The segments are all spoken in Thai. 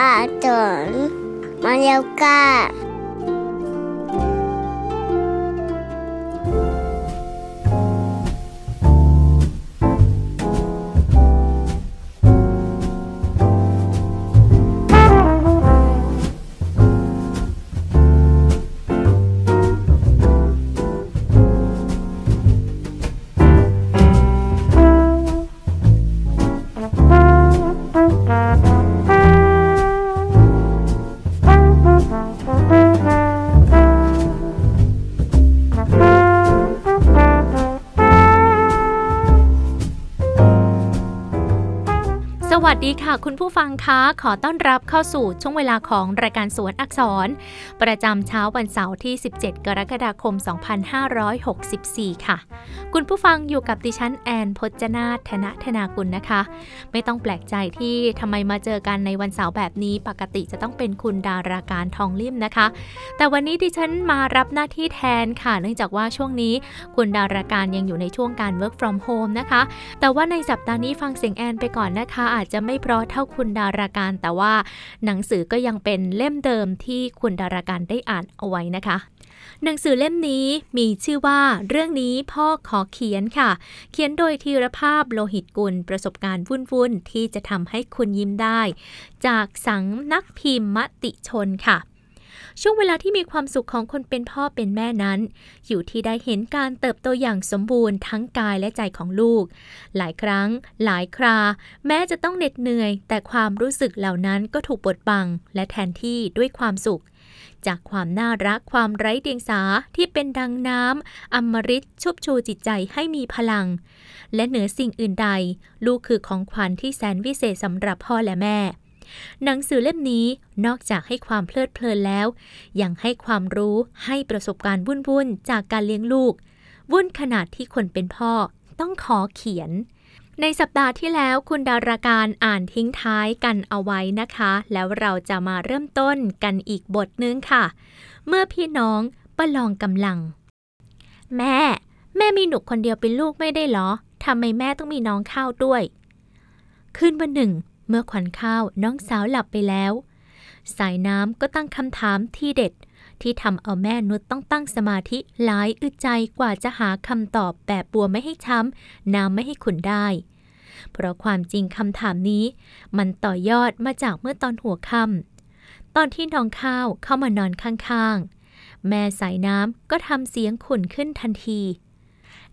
สือ ดีค่ะ คุณผู้ฟังคะขอต้อนรับเข้าสู่ช่วงเวลาของรายการสวนอักษร ประจำเช้าวันเสาร์ที่ 17 กรกฎาคม 2564 ค่ะ คุณผู้ฟังอยู่กับดิฉันแอนพจนาถธนธนากุลนะคะ ไม่ต้องแปลกใจที่ทำไมมาเจอกันในวันเสาร์แบบนี้ ปกติจะต้องเป็นคุณดาราการทองลิ่มนะคะ แต่วันนี้ดิฉันมารับหน้าที่แทนค่ะ เนื่องจากว่าช่วงนี้คุณดาราการยังอยู่ในช่วงการ work from home นะคะ แต่ว่าในสัปดาห์นี้ฟังเสียงแอนไปก่อนนะคะ อาจจะไม่เพราะเท่าคุณดาราการ แต่ว่าหนังสือก็ยังเป็นเล่มเดิมที่คุณดาราการได้อ่านเอาไว้นะคะหนังสือเล่มนี้มีชื่อว่าเรื่องนี้พ่อขอเขียนค่ะ เขียนโดยธีรภาพโลหิตกุล ประสบการณ์วุ่นๆ ที่จะทำให้คุณยิ้มได้ จากสังนักพิมพ์มติชนค่ะ ช่วงเวลาที่มีความสุขของคนเป็นพ่อเป็นแม่นั้น อยู่ที่ได้เห็นการเติบโตอย่างสมบูรณ์ทั้งกายและใจของลูก หลายครั้ง หลายครา แม้จะต้องเหน็ดเหนื่อย แต่ความรู้สึกเหล่านั้นก็ถูกบดบัง และแทนที่ด้วยความสุขจากความน่ารักความไร้เดียงสาที่เป็นดังน้ำอมฤตชุบชูจิตใจให้มีพลัง และเหนือสิ่งอื่นใด ลูกคือของขวัญที่แสนวิเศษสำหรับพ่อและแม่ หนังสือเล่มนี้นอกจากให้ความเพลิดเพลินแล้ว ยังให้ความรู้ให้ประสบการณ์วุ่นๆ จากการเลี้ยงลูก วุ่นขนาดที่คนเป็นพ่อต้องขอเขียน ในสัปดาห์ที่แล้วคุณดาราการอ่านทิ้งท้ายกันเอาไว้นะคะ แล้วเราจะมาเริ่มต้นกันอีกบทนึงค่ะ เมื่อพี่น้องประลองกำลัง แม่ แม่มีหนูคนเดียวเป็นลูกไม่ได้หรอทำไมแม่ต้องมีน้องข้าวด้วย คืนวันหนึ่ง เมื่อขวัญข้าวน้องสาวหลับไปแล้ว สายน้ำก็ตั้งคำถามที่เด็ด ที่ทำเอาแม่นุชต้องตั้งสมาธิหลายอึดใจกว่าจะหาคำตอบแบบบัวไม่ให้ช้ำน้ำไม่ให้ขุนได้ เพราะความจริงคำถามนี้ มันต่อยอดมาจากเมื่อตอนหัวค่ำตอนที่น้องข้าวเข้ามานอนข้างๆ แม่สายน้ำก็ทำเสียงขุ่นขึ้นทันที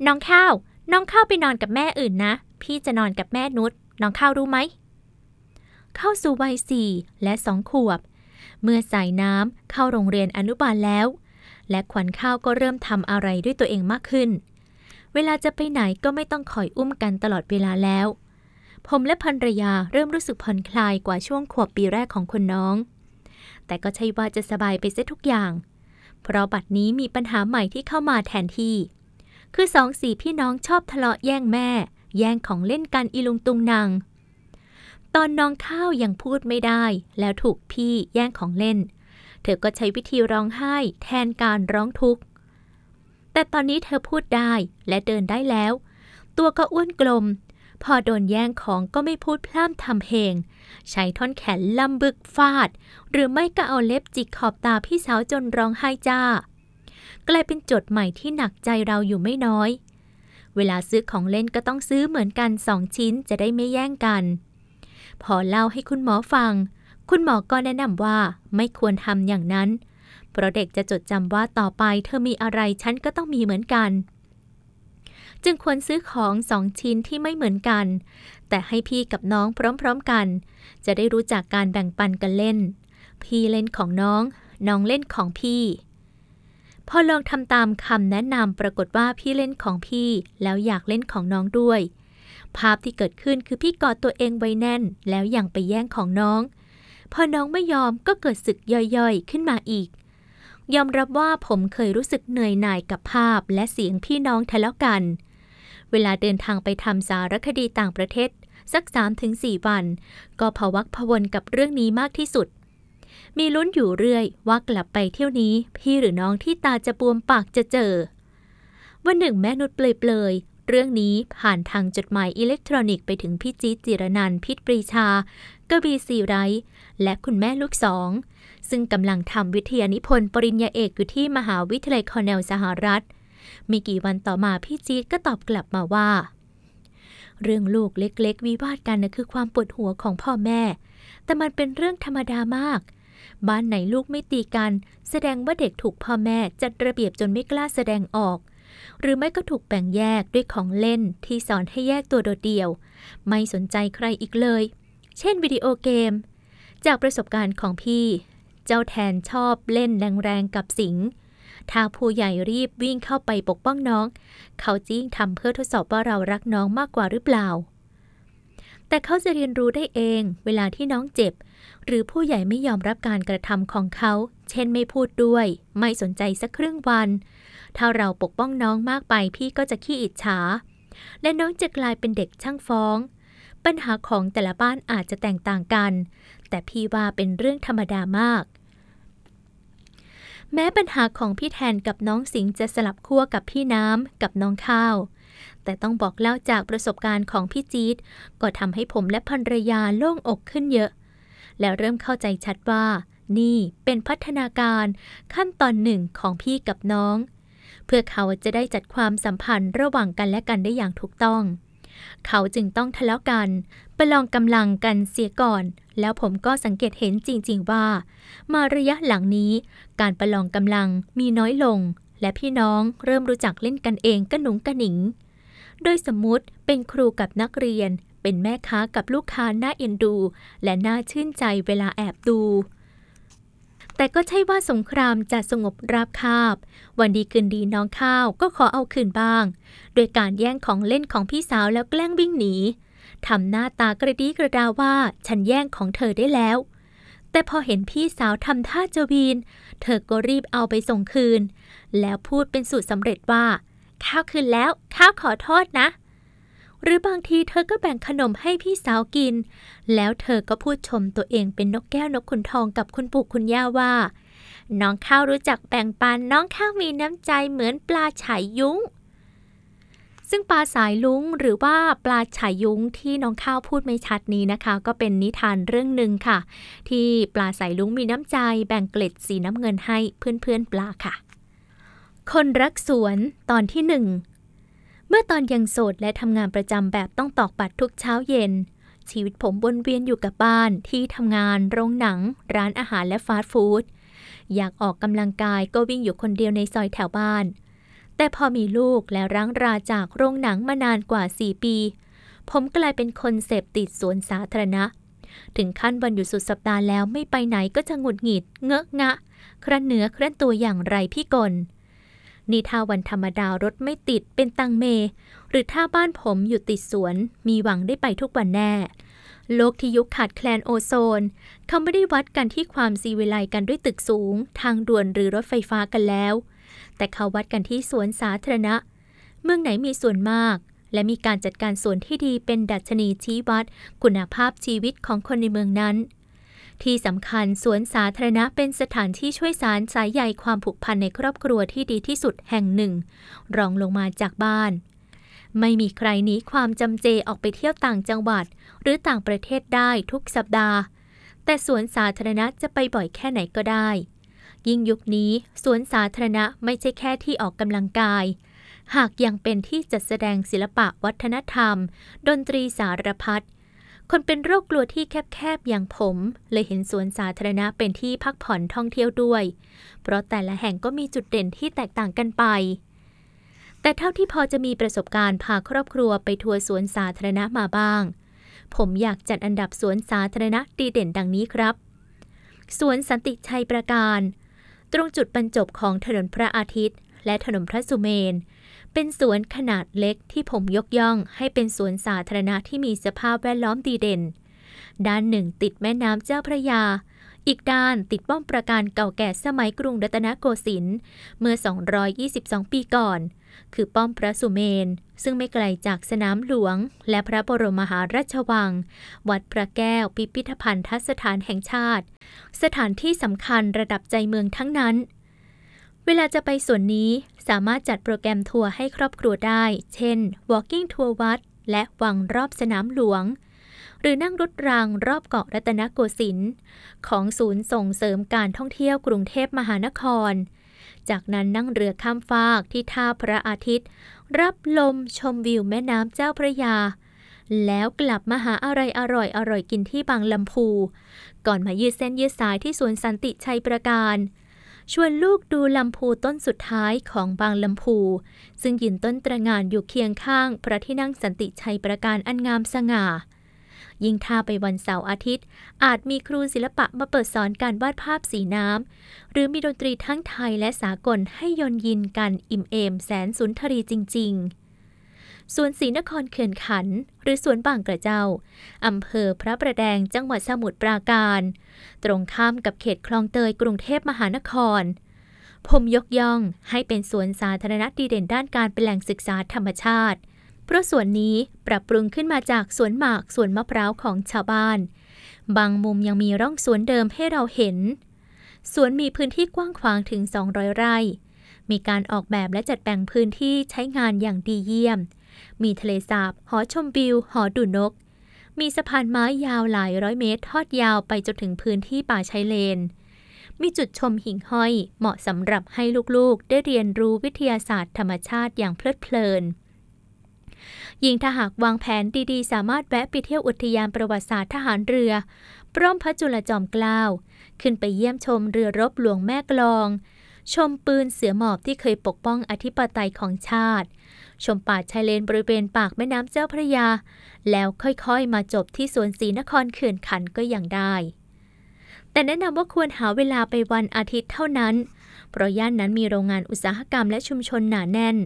น้องข้าว น้องข้าวไปนอนกับแม่อื่นนะ พี่จะนอนกับแม่นุชน้องข้าวรู้ไหม เข้าสู่วัยสี่และสองขวบ เมื่อสายน้ำเข้าโรงเรียนอนุบาลแล้ว และขวัญข้าวก็เริ่มทำอะไรด้วยตัวเองมากขึ้น เวลาจะไปไหนก็ไม่ต้องคอยอุ้มกันตลอดเวลาแล้ว ผมและภรรยาเริ่มรู้สึกผ่อนคลายกว่าช่วงขวบปีแรกของคนน้อง แต่ก็ใช่ว่าจะสบายไปเสียทุกอย่าง เพราะบัดนี้มีปัญหาใหม่ที่เข้ามาแทนที่ คือสองสี่พี่น้องชอบทะเลาะแย่งแม่ แย่งของเล่นกันอีลุงตุงนาง ตอนน้องข้าวยังพูดไม่ได้ แล้วถูกพี่แย่งของเล่น เธอก็ใช้วิธีร้องไห้แทนการร้องทุกข์ แต่ตอนนี้เธอพูดได้และเดินได้แล้ว ตัวก็อ้วนกลม พอโดนแย่งของก็ไม่พูดพร่ำทำเพลง ใช้ท่อนแขนลำบึกฟาด หรือไม่ก็เอาเล็บจิกขอบตาพี่สาวจนร้องไห้จ้ากลายเป็นโจทย์ใหม่ที่หนักใจเราอยู่ไม่น้อย เวลาซื้อของเล่นก็ต้องซื้อเหมือนกันสองชิ้นจะได้ไม่แย่งกัน พอเล่าให้คุณหมอฟัง คุณหมอก็แนะนำว่าไม่ควรทำอย่างนั้น เพราะเด็กจะจดจำว่าต่อไปเธอมีอะไรฉันก็ต้องมีเหมือนกัน จึงควรซื้อของสองชิ้นที่ไม่เหมือนกัน แต่ให้พี่กับน้องพร้อมๆกัน จะได้รู้จักการแบ่งปันกันเล่น พี่เล่นของน้อง น้องเล่นของพี่พอลองทำตามคำแนะนำปรากฏว่าพี่เล่นของพี่แล้วอยากเล่นของน้องด้วย ภาพที่เกิดขึ้นคือพี่กอดตัวเองไว้แน่น แล้วยังไปแย่งของน้อง พอน้องไม่ยอมก็เกิดศึกย่อยๆ ขึ้นมาอีก ยอมรับว่าผมเคยรู้สึกเหนื่อยหน่ายกับภาพและเสียงพี่น้องทะเลาะกัน เวลาเดินทางไปทำสารคดีต่างประเทศ สัก 3-4 วัน ก็พะวักพะวนกับเรื่องนี้มากที่สุดมีลุ้นอยู่เรื่อยว่ากลับไปเที่ยวนี้ พี่หรือน้องที่ตาจะบวมปากจะเจ่อ วันหนึ่งแม่นุชเปรย เรื่องนี้ผ่านทางจดหมายอิเล็กทรอนิกส์ไปถึงพี่จี๊ดจิระนันท์พิตรปรีชากวีซีไรต์และคุณแม่ลูกสอง ซึ่งกำลังทำวิทยานิพนธ์ปริญญาเอกอยู่ที่มหาวิทยาลัยคอร์เนลสหรัฐ มีกี่วันต่อมาพี่จีก็ตอบกลับมาว่า เรื่องลูกเล็กๆ วิวาทกันนะคือความปวดหัวของพ่อแม่ แต่มันเป็นเรื่องธรรมดามาก บ้านไหนลูกไม่ตีกัน แสดงว่าเด็กถูกพ่อแม่จัดระเบียบจนไม่กล้าแสดงออก หรือไม่ก็ถูกแบ่งแยกด้วยของเล่นที่สอนให้แยกตัวโดดเดี่ยว ไม่สนใจใครอีกเลย เช่นวิดีโอเกม จากประสบการณ์ของพี่ เจ้าแทนชอบเล่นแรงๆกับสิงถ้าผู้ใหญ่รีบวิ่งเข้าไปปกป้องน้อง เขาจิ้งทำเพื่อทดสอบว่าเรารักน้องมากกว่าหรือเปล่า แต่เขาจะเรียนรู้ได้เองเวลาที่น้องเจ็บ หรือผู้ใหญ่ไม่ยอมรับการกระทำของเขา เช่นไม่พูดด้วย ไม่สนใจสักครึ่งวัน ถ้าเราปกป้องน้องมากไปพี่ก็จะขี้อิจฉา และน้องจะกลายเป็นเด็กช่างฟ้อง ปัญหาของแต่ละบ้านอาจจะแตกต่างกัน แต่พี่ว่าเป็นเรื่องธรรมดามาก แม้ปัญหาของพี่แทนกับน้องสิงจะสลับขั้วกับพี่น้ำกับน้องข้าวแต่ต้องบอกเล่าจากประสบการณ์ของพี่จี๊ดก็ทำให้ผมและภรรยาโล่งอกขึ้นเยอะ แล้วเริ่มเข้าใจชัดว่า นี่เป็นพัฒนาการขั้นตอนหนึ่งของพี่กับน้อง เพื่อเขาจะได้จัดความสัมพันธ์ระหว่างกันและกันได้อย่างถูกต้อง เขาจึงต้องทะเลาะกันประลองกำลังกันเสียก่อน แล้วผมก็สังเกตเห็นจริง ๆว่า มาระยะหลังนี้ การประลองกำลังมีน้อยลง และพี่น้องเริ่มรู้จักเล่นกันเองกระหนุงกระหนิง โดยสมมุติเป็นครูกับนักเรียน เป็นแม่ค้ากับลูกค้าน่าเอ็นดู และน่าชื่นใจเวลาแอบดู แต่ก็ใช่ว่าสงครามจะสงบราบคาบ วันดีคืนดีน้องข้าวก็ขอเอาคืนบ้าง โดยการแย่งของเล่นของพี่สาวแล้วแกล้งวิ่งหนีทำหน้าตากระดีกระดาว่าฉันแย่งของเธอได้แล้ว แต่พอเห็นพี่สาวทำท่าจะวีน เธอก็รีบเอาไปส่งคืน แล้วพูดเป็นสูตรสำเร็จว่า ข้าวคืนแล้ว ข้าวขอโทษนะ หรือบางทีเธอก็แบ่งขนมให้พี่สาวกิน แล้วเธอก็พูดชมตัวเองเป็นนกแก้วนกขุนทองกับคุณปู่คุณย่าว่า น้องข้าวรู้จักแบ่งปันน้องข้าวมีน้ำใจเหมือนปลาฉายยุ้ง ซึ่งปลาสายลุงหรือว่าปลาฉายยุ้งที่น้องข้าวพูดไม่ชัดนี้นะคะ ก็เป็นนิทานเรื่องหนึ่งค่ะ ที่ปลาสายลุงมีน้ำใจ แบ่งเกล็ดสีน้ำเงินให้เพื่อนๆปลาค่ะ คนรักสวนตอนที่หนึ่ง เมื่อตอนยังโสดและทำงานประจำแบบต้องตอกบัตรทุกเช้าเย็น ชีวิตผมวนเวียนอยู่กับบ้าน ที่ทำงาน โรงหนัง ร้านอาหารและฟาสต์ฟู้ด อยากออกกำลังกายก็วิ่งอยู่คนเดียวในซอยแถวบ้าน แต่พอมีลูกและร้างราจากโรงหนังมานานกว่า 4 ปี ผมกลายเป็นคนเสพติดสวนสาธารณะ ถึงขั้นวันหยุดสุดสัปดาห์แล้วไม่ไปไหนก็จะหงุดหงิด เงอะงะ ครั้นเนื้อครั้นตัวอย่างไรพี่กล นี่ถ้าวันธรรมดารถไม่ติดเป็นตังเม หรือถ้าบ้านผมอยู่ติดสวน มีหวังได้ไปทุกวันแน่ โลกที่ยุคขาดแคลนโอโซน เขาไม่ได้วัดกันที่ความซีวิไลกันด้วยตึกสูง ทางด่วนหรือรถไฟฟ้ากันแล้ว แต่เขาวัดกันที่สวนสาธารณะ เมืองไหนมีสวนมาก และมีการจัดการสวนที่ดีเป็นดัชนีชี้วัด คุณภาพชีวิตของคนในเมืองนั้น ที่สำคัญสวนสาธารณะเป็นสถานที่ช่วยสารสายใยความผูกพันในครอบครัวที่ดีที่สุดแห่งหนึ่ง รองลงมาจากบ้าน ไม่มีใครหนีความจำเจออกไปเที่ยวต่างจังหวัด หรือต่างประเทศได้ทุกสัปดาห์ แต่สวนสาธารณะจะไปบ่อยแค่ไหนก็ได้ ยิ่งยุคนี้สวนสาธารณะไม่ใช่แค่ที่ออกกำลังกายหากยังเป็นที่จัดแสดงศิลปะวัฒนธรรม ดนตรีสารพัด คนเป็นโรคกลัวที่แคบๆอย่างผม เลยเห็นสวนสาธารณะเป็นที่พักผ่อนท่องเที่ยวด้วย เพราะแต่ละแห่งก็มีจุดเด่นที่แตกต่างกันไป แต่เท่าที่พอจะมีประสบการณ์พาครอบครัวไปทัวร์สวนสาธารณะมาบ้าง ผมอยากจัดอันดับสวนสาธารณะดีเด่นดังนี้ครับ สวนสันติชัยประการ ตรงจุดบรรจบของถนนพระอาทิตย์ และถนนพระสุเมน เป็นสวนขนาดเล็กที่ผมยกย่องให้เป็นสวนสาธารณะที่มีสภาพแวดล้อมดีเด่น ด้านหนึ่งติดแม่น้ำเจ้าพระยา อีกด้านติดป้อมปราการเก่าแก่สมัยกรุงรัตนโกสินทร์เมื่อ 222 ปีก่อน คือป้อมพระสุเมน ซึ่งไม่ไกลจากสนามหลวง และพระบรมมหาราชวัง วัดพระแก้วพิพิธภัณฑสถานแห่งชาติ สถานที่สำคัญระดับใจเมืองทั้งนั้น เวลาจะไปส่วนนี้ สามารถจัดโปรแกรมทัวร์ให้ครอบครัวได้ เช่น Walking ทัวร์วัด และวังรอบสนามหลวง หรือนั่งรถรางรอบเกาะรัตนโกสินทร์ของศูนย์ส่งเสริมการท่องเที่ยวกรุงเทพมหานคร จากนั้นนั่งเรือข้ามฟากที่ท่าพระอาทิตย์ รับลมชมวิวแม่น้ำเจ้าพระยา แล้วกลับมาหาอะไรอร่อยอร่อยกินที่บางลำพู ก่อนมายืดเส้นยืดสายที่สวนสันติชัยประการ ชวนลูกดูลำพูต้นสุดท้ายของบางลำพู ซึ่งยืนต้นตระงานอยู่เคียงข้างพระที่นั่งสันติชัยประการอันงามสง่า ยิ่งถ้าไปวันเสาร์อาทิตย์ อาจมีครูศิลปะมาเปิดสอนการวาดภาพสีน้ำ หรือมีดนตรีทั้งไทยและสากลให้ยนยินกันอิ่มเอมแสนสุนทรีจริง ๆ สวนศรีนครเขื่อนขัน หรือสวนบางกระเจ้า อำเภอพระประแดงจังหวัดสมุทรปราการ ตรงข้ามกับเขตคลองเตยกรุงเทพมหานคร ผมยกย่องให้เป็นสวนสาธารณะดีเด่นด้านการเป็นแหล่งศึกษาธรรมชาติ เพราะสวนนี้ปรับปรุงขึ้นมาจากสวนหมากสวนมะพร้าวของชาวบ้าน บางมุมยังมีร่องสวนเดิมให้เราเห็น สวนมีพื้นที่กว้างขวางถึง 200 ไร่มีการออกแบบและจัดแบ่งพื้นที่ใช้งานอย่างดีเยี่ยม มีทะเลสาบ หอชมวิว หอดูนก มีสะพานไม้ยาวหลายร้อยเมตร ทอดยาวไปจนถึงพื้นที่ป่าชายเลน มีจุดชมหิ่งห้อย เหมาะสำหรับให้ลูกๆ ได้เรียนรู้วิทยาศาสตร์ธรรมชาติอย่างเพลิดเพลินยิ่งถ้าหากวางแผนดีๆ สามารถแวะไปเที่ยวอุทยานประวัติศาสตร์ทหารเรือพร้อมพระจุลจอมเกล้า ขึ้นไปเยี่ยมชมเรือรบหลวงแม่กลอง ชมปืนเสือหมอบที่เคยปกป้องอธิปไตยของชาติ ชมป่าชายเลนบริเวณปากแม่น้ำเจ้าพระยา แล้วค่อยๆ มาจบที่สวนศรีนครเขื่อนขันก็ยังได้ แต่แนะนำว่าควรหาเวลาไปวันอาทิตย์เท่านั้น เพราะย่านนั้นมีโรงงานอุตสาหกรรมและชุมชนหนาแน่น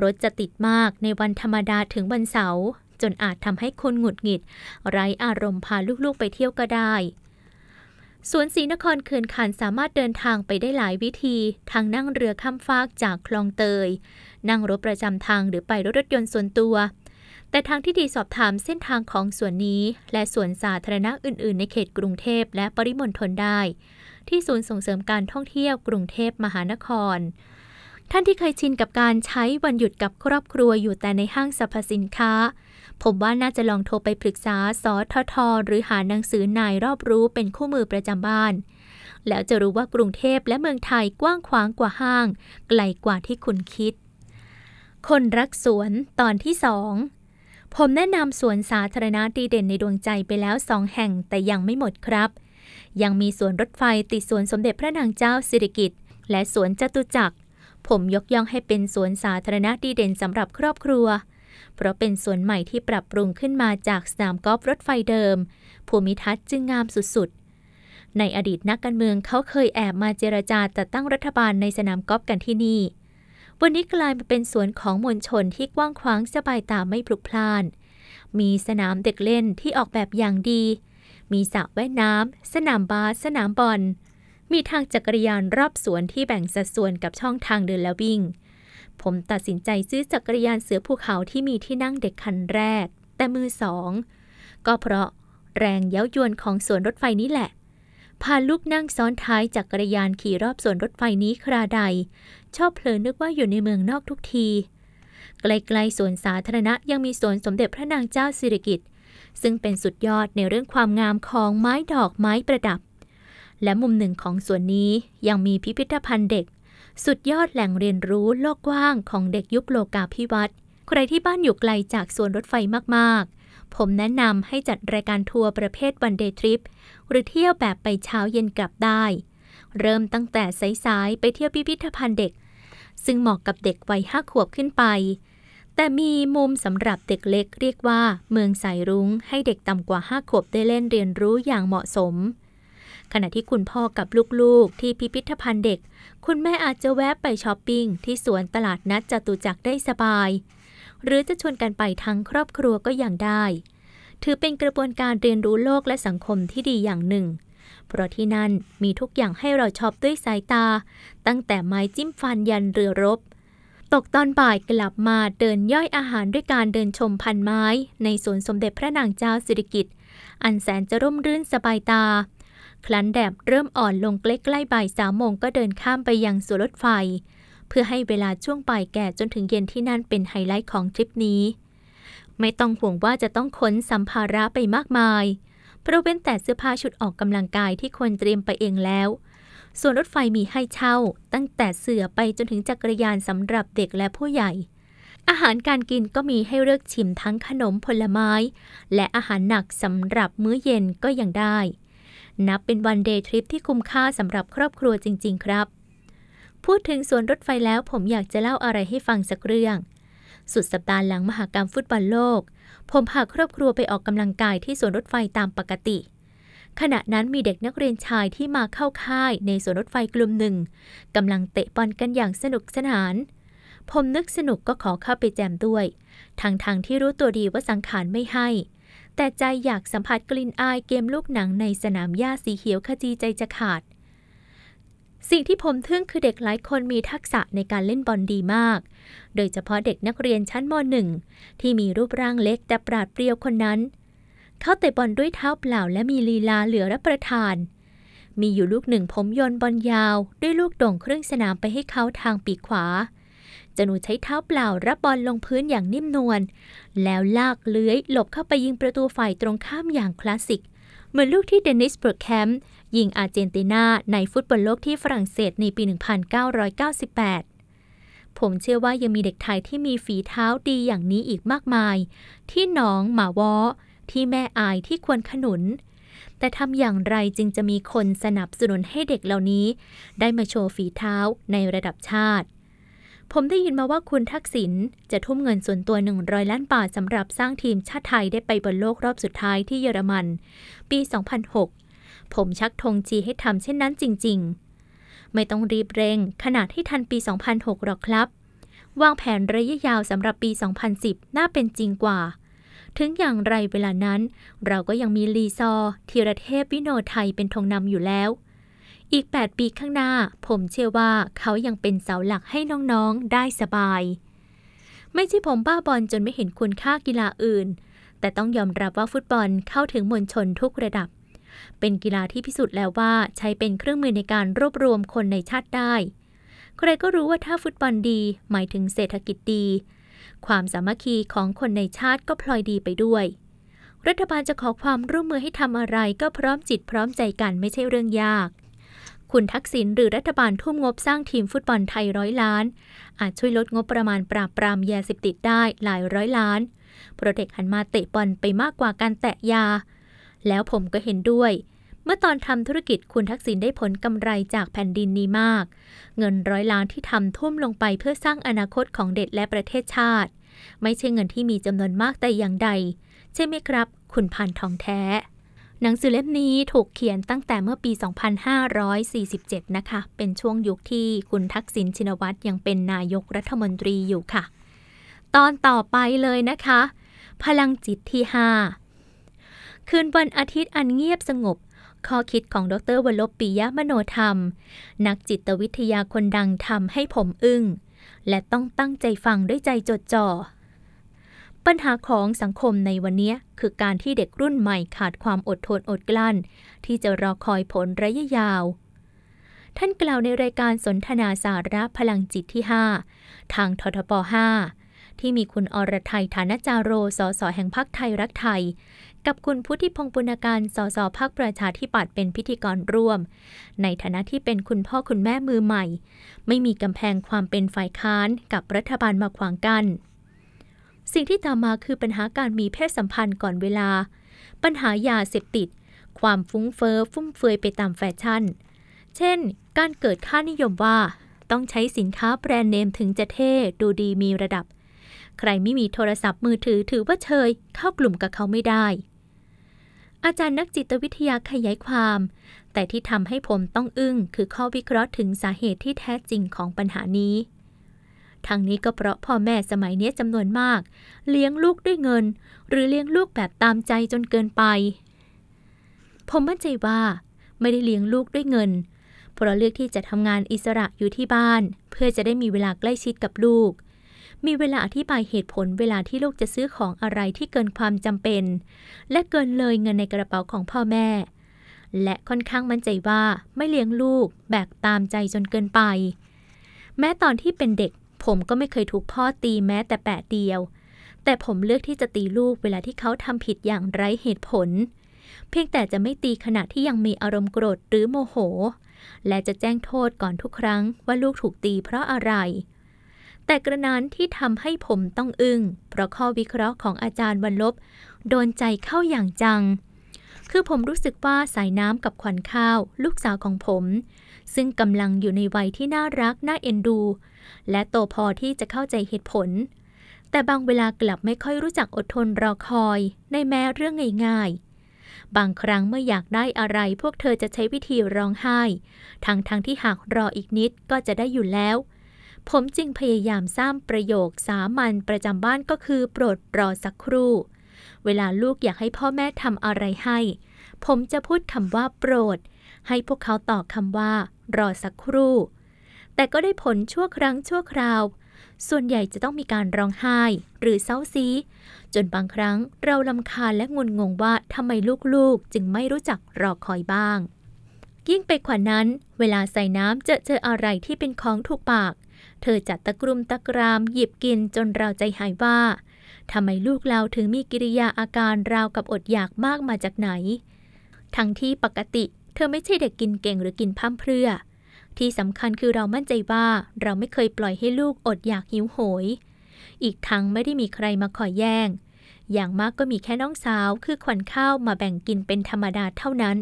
รถจะติดมากในวันธรรมดาถึงวันเสาร์จนอาจทำให้คนหงุดหงิด ไร้อารมณ์พาลูกๆไปเที่ยวก็ได้สวนศรีนครเขื่อนขันสามารถเดินทางไปได้หลายวิธี ทางนั่งเรือข้ามฟากจากคลองเตย นั่งรถประจำทางหรือไปรถรถยนต์ส่วนตัว แต่ทางที่ดีสอบถามเส้นทางของสวนนี้ และสวนสาธารณะอื่น ๆ ในเขตกรุงเทพและปริมณฑลได้ ที่ศูนย์ส่งเสริมการท่องเที่ยวกรุงเทพมหานครท่านที่เคยชินกับการใช้วันหยุดกับครอบครัวอยู่แต่ในห้างสรรพสินค้า ผมว่าน่าจะลองโทรไปปรึกษาสทท หรือหาหนังสือนายรอบรู้เป็นคู่มือประจำบ้าน แล้วจะรู้ว่ากรุงเทพและเมืองไทยกว้างขวางกว่าห้าง ไกลกว่าที่คุณคิด คนรักสวนตอนที่สองผมแนะนำสวนสาธารณะดีเด่นในดวงใจไปแล้วสองแห่งแต่ยังไม่หมดครับ ยังมีสวนรถไฟติดสวนสมเด็จพระนางเจ้าสิริกิติ์และสวนจตุจักร ผมยกย่องให้เป็นสวนสาธารณะดีเด่นสำหรับครอบครัว เพราะเป็นสวนใหม่ที่ปรับปรุงขึ้นมาจากสนามกอล์ฟรถไฟเดิม ภูมิทัศน์จึงงามสุดๆ ในอดีตนักการเมืองเขาเคยแอบมาเจรจาจัดตั้งรัฐบาลในสนามกอล์ฟกันที่นี่ วันนี้กลายมาเป็นสวนของมวลชนที่กว้างขวางสบายตาไม่พลุกพล่าน มีสนามเด็กเล่นที่ออกแบบอย่างดี มีสระว่ายน้ำ สนามบาส สนามบอล มีทางจักรยานรอบสวนที่แบ่งสัดส่วนกับช่องทางเดินและวิ่ง ผมตัดสินใจซื้อจักรยานเสือภูเขาที่มีที่นั่งเด็กคันแรก แต่มือสอง ก็เพราะแรงเย้ายวนของสวนรถไฟนี้แหละพาลูกนั่งซ้อนท้ายจักรยานขี่รอบสวนรถไฟนี้คราใด ชอบเพลินนึกว่าอยู่ในเมืองนอกทุกที ไกลๆสวนสาธารณะยังมีสวนสมเด็จพระนางเจ้าสิริกิติ์ซึ่งเป็นสุดยอดในเรื่องความงามของไม้ดอกไม้ประดับ และมุมหนึ่งของสวนนี้ยังมีพิพิธภัณฑ์เด็ก สุดยอดแหล่งเรียนรู้โลกกว้างของเด็กยุคโลกาภิวัตน์ใครที่บ้านอยู่ไกลจากสวนรถไฟมากๆ ผมแนะนำให้จัดรายการทัวร์ประเภทวันเดย์ทริปหรือเที่ยวแบบไปเช้าเย็นกลับได้ เริ่มตั้งแต่สายๆไปเที่ยวพิพิธภัณฑ์เด็ก ซึ่งเหมาะกับเด็กวัยห้าขวบขึ้นไป แต่มีมุมสำหรับเด็กเล็กเรียกว่า เมืองสายรุ้ง ให้เด็กต่ำกว่าห้าขวบได้เล่นเรียนรู้อย่างเหมาะสม ขณะที่คุณพ่อกับลูกๆ ที่พิพิธภัณฑ์เด็ก คุณแม่อาจจะแวะไปช้อปปิ้งที่สวนตลาดนัดจตุจักรได้สบาย หรือจะชวนกันไปทั้งครอบครัวก็ยังได้ ถือเป็นกระบวนการเรียนรู้โลกและสังคมที่ดีอย่างหนึ่ง เพราะที่นั่นมีทุกอย่างให้เราช็อปด้วยสายตา ตั้งแต่ไม้จิ้มฟันยันเรือรบ ตกตอนบ่ายกลับมาเดินย่อยอาหารด้วยการเดินชมพันไม้ ในสวนสมเด็จพระนางเจ้าสิริกิติ์อันแสนจะร่มรื่นสบายตา คลั้นแดดเริ่มอ่อนลงใกล้ๆบ่ายสามโมงก็เดินข้ามไปยังสวนรถไฟ เพื่อให้เวลาช่วงบ่ายแก่จนถึงเย็นที่นั่นเป็นไฮไลท์ของทริปนี้ ไม่ต้องห่วงว่าจะต้องขนสัมภาระไปมากมาย เพราะเว้นแต่เสื้อผ้าชุดออกกำลังกายที่ควรเตรียมไปเองแล้ว ส่วนรถไฟมีให้เช่า ตั้งแต่เสือไปจนถึงจักรยานสำหรับเด็กและผู้ใหญ่ อาหารการกินก็มีให้เลือกชิมทั้งขนมผลไม้ และอาหารหนักสำหรับมื้อเย็นก็ยังได้ นับเป็นวันเดย์ทริปที่คุ้มค่าสำหรับครอบครัวจริง ๆ ครับ พูดถึงสวนรถไฟแล้วผมอยากจะเล่าอะไรให้ฟังสักเรื่อง สุดสัปดาห์หลังมหากรรมฟุตบอลโลก ผมพาครอบครัวไปออกกำลังกายที่สวนรถไฟตามปกติ ขณะนั้นมีเด็กนักเรียนชายที่มาเข้าค่ายในสวนรถไฟกลุ่มหนึ่งกำลังเตะบอลกันอย่างสนุกสนาน ผมนึกสนุกก็ขอเข้าไปแจมด้วยทางทางที่รู้ตัวดีว่าสังขารไม่ให้ แต่ใจอยากสัมผัสกลิ่นอายเกมลูกหนังในสนามหญ้าสีเขียวขจีใจจะขาด สิ่งที่ผมทึ่งคือเด็กหลายคนมีทักษะในการเล่นบอลดีมาก โดยเฉพาะเด็กนักเรียนชั้นม .1 ที่มีรูปร่างเล็กแต่ปราดเปรียวคนนั้น เขาเตะบอลด้วยเท้าเปล่าและมีลีลาเหลือรับประทาน มีอยู่ลูกหนึ่งผมโยนบอลยาว ด้วยลูกโด่งครึ่งสนามไปให้เขาทางปีกขวาจนูใช้เท้าเปล่ารับบอลลงพื้นอย่างนิ่มนวล แล้วลากเลื้อยหลบเข้าไปยิงประตูฝ่ายตรงข้ามอย่างคลาสสิก เหมือนลูกที่เดนิสเบิร์กแคมป์ ยิงอาร์เจนตินาในฟุตบอลโลกที่ฝรั่งเศสในปี 1998 ผมเชื่อว่ายังมีเด็กไทยที่มีฝีเท้าดีอย่างนี้อีกมากมาย ที่หนองหมาวอที่แม่อายที่ควรขนุน แต่ทำอย่างไรจึงจะมีคนสนับสนุนให้เด็กเหล่านี้ ได้มาโชว์ฝีเท้าในระดับชาติผมได้ยินมาว่าคุณทักษิณจะทุ่มเงินส่วนตัว 100 ล้านบาทสำหรับสร้างทีมชาติไทยได้ไปบอลโลกรอบสุดท้ายที่เยอรมัน ปี 2006 ผมชักธงจีให้ทำเช่นนั้นจริง ๆ ไม่ต้องรีบเร่งขนาดที่ทันปี 2006 หรอกครับ วางแผนระยะยาวสำหรับปี 2010 น่าเป็นจริงกว่า ถึงอย่างไรเวลานั้น เราก็ยังมีลีซอธีรเทพวิโนไทยเป็นธงนำอยู่แล้ว อีก 8 ปีข้างหน้า ผมเชื่อว่าเขายังเป็นเสาหลักให้น้องๆได้สบาย ไม่ใช่ผมบ้าบอลจนไม่เห็นคุณค่ากีฬาอื่น แต่ต้องยอมรับว่าฟุตบอลเข้าถึงมวลชนทุกระดับ เป็นกีฬาที่พิสูจน์แล้วว่าใช้เป็นเครื่องมือในการรวบรวมคนในชาติได้ ใครก็รู้ว่าถ้าฟุตบอลดี หมายถึงเศรษฐกิจดี ความสามัคคีของคนในชาติก็พลอยดีไปด้วย รัฐบาลจะขอความร่วมมือให้ทำอะไรก็พร้อมจิตพร้อมใจกันไม่ใช่เรื่องยากคุณทักษิณหรือรัฐบาลทุ่มงบสร้างทีมฟุตบอลไทยร้อยล้าน อาจช่วยลดงบประมาณปราบปรามยาเสพติดได้หลายร้อยล้านเพราะเด็กหันมาเตะบอลไปมากกว่าการแตะยา แล้วผมก็เห็นด้วย เมื่อตอนทำธุรกิจคุณทักษิณได้ผลกำไรจากแผ่นดินนี้มาก เงินร้อยล้านที่ทำทุ่มลงไปเพื่อสร้างอนาคตของเด็กและประเทศชาติ ไม่ใช่เงินที่มีจำนวนมากแต่อย่างใด ใช่ไหมครับ คุณพันทองแท้ หนังสือเล่มนี้ถูกเขียนตั้งแต่เมื่อปี 2547 นะคะ เป็นช่วงยุคที่คุณทักษิณชินวัตรยังเป็นนายกรัฐมนตรีอยู่ค่ะ ตอนต่อไปเลยนะคะ พลังจิตที่ 5 คืนวันอาทิตย์อันเงียบสงบ ข้อคิดของดรวลบปิยะมโนธรรม นักจิตวิทยาคนดังทำให้ผมอึ้ง และต้องตั้งใจฟังด้วยใจจดจ่อปัญหาของสังคมในวันนี้คือการที่เด็กรุ่นใหม่ขาดความอดทนอดกลั้น ที่จะรอคอยผลระยะยาว ท่านกล่าวในรายการสนทนาสาระพลังจิตที่ 5 ทางททป 5 ที่มีคุณอรไทยฐานจาโรสสแห่งพรรคไทยรักไทย กับคุณพุทธิพงศ์ปุณการสสพักประชาธิปัตย์เป็นพิธีกรร่วม ในฐานะที่เป็นคุณพ่อคุณแม่มือใหม่ ไม่มีกำแพงความเป็นฝ่ายค้านกับรัฐบาลมาขวางกัน้นสิ่งที่ตามมาคือปัญหาการมีเพศสัมพันธ์ก่อนเวลา ปัญหายาเสพติด ความฟุ้งเฟอ้อฟุ่มเฟือยไปตามแฟชั่น เช่น การเกิดค่านิยมว่า ต้องใช้สินค้าแบรนด์เนมถึงจะเท่ดูดีมีระดับ ใครไม่มีโทรศัพท์มือถือถือว่าเชยเข้ากลุ่มกับเขาไม่ได้ อาจารย์นักจิตวิทยาขยายความ แต่ที่ทำให้ผมต้องอึ้งคือข้อวิเคราะห์ถึงสาเหตุที่แท้จริงของปัญหานี้ทั้งนี้ก็เพราะพ่อแม่สมัยนี้จำนวนมาก เลี้ยงลูกด้วยเงิน หรือเลี้ยงลูกแบบตามใจจนเกินไป ผมมั่นใจว่า ไม่ได้เลี้ยงลูกด้วยเงิน เพราะเลือกที่จะทำงานอิสระอยู่ที่บ้าน เพื่อจะได้มีเวลาใกล้ชิดกับลูก มีเวลาอธิบายเหตุผลเวลาที่ลูกจะซื้อของอะไรที่เกินความจำเป็น และเกินเลยเงินในกระเป๋าของพ่อแม่ และค่อนข้างมั่นใจว่าไม่เลี้ยงลูกแบกตามใจจนเกินไป แม้ตอนที่เป็นเด็ก ผมก็ไม่เคยถูกพ่อตีแม้แต่แปะเดียว แต่ผมเลือกที่จะตีลูกเวลาที่เขาทำผิดอย่างไร้เหตุผล เพียงแต่จะไม่ตีขณะที่ยังมีอารมณ์โกรธหรือโมโห และจะแจ้งโทษก่อนทุกครั้งว่าลูกถูกตีเพราะอะไร แต่กระนั้นที่ทำให้ผมต้องอึง้ง เพราะข้อวิเคราะห์ของอาจารย์วันลบ โดนใจเข้าอย่างจัง คือผมรู้สึกว่าสายน้ำกับขวัญข้าว ลูกสาวของผม ซึ่งกำลังอยู่ในวัยที่น่ารัก น่าเอ็นดู และโตพอที่จะเข้าใจเหตุผล แต่บางเวลากลับไม่ค่อยรู้จักอดทนรอคอย ในแม้เรื่องง่ายๆบางครั้งเมื่ออยากได้อะไรพวกเธอจะใช้วิธีร้องไห้ ทั้งๆทที่หากรออีกนิดก็จะได้อยู่แล้ว ผมจึงพยายามสร้างประโยคสามัญประจำบ้านก็คือโปรดรอสักครู่ เวลาลูกอยากให้พ่อแม่ทำอะไรให้ ผมจะพูดคำว่าโปรด ให้พวกเขาตอบคำว่า รอสักครู่ แต่ก็ได้ผลชั่วครั้งชั่วคราว ส่วนใหญ่จะต้องมีการร้องไห้ หรือเศร้าซี จนบางครั้งเราลำคาญและงุนงงว่าทำไมลูกๆ จึงไม่รู้จักรอคอยบ้างยิ่งไปกว่านั้น เวลาใส่น้ำจอเจออะไรที่เป็นของถูกปาก เธอจัดตะกรุมตะกรามหยิบกินจนเราใจหายว่าทำไมลูกเราถึงมีกิริยาอาการราวกับอดอยากมากมาจากไหน ทั้งที่ปกติเธอไม่ใช่เด็กกินเก่งหรือกินพั่มเพรื่อ ที่สำคัญคือเรามั่นใจว่าเราไม่เคยปล่อยให้ลูกอดอยากหิวโหย อีกทั้งไม่ได้มีใครมาขอแย่ง อย่างมากก็มีแค่น้องสาวคือขวัญข้าวมาแบ่งกินเป็นธรรมดาเท่านั้น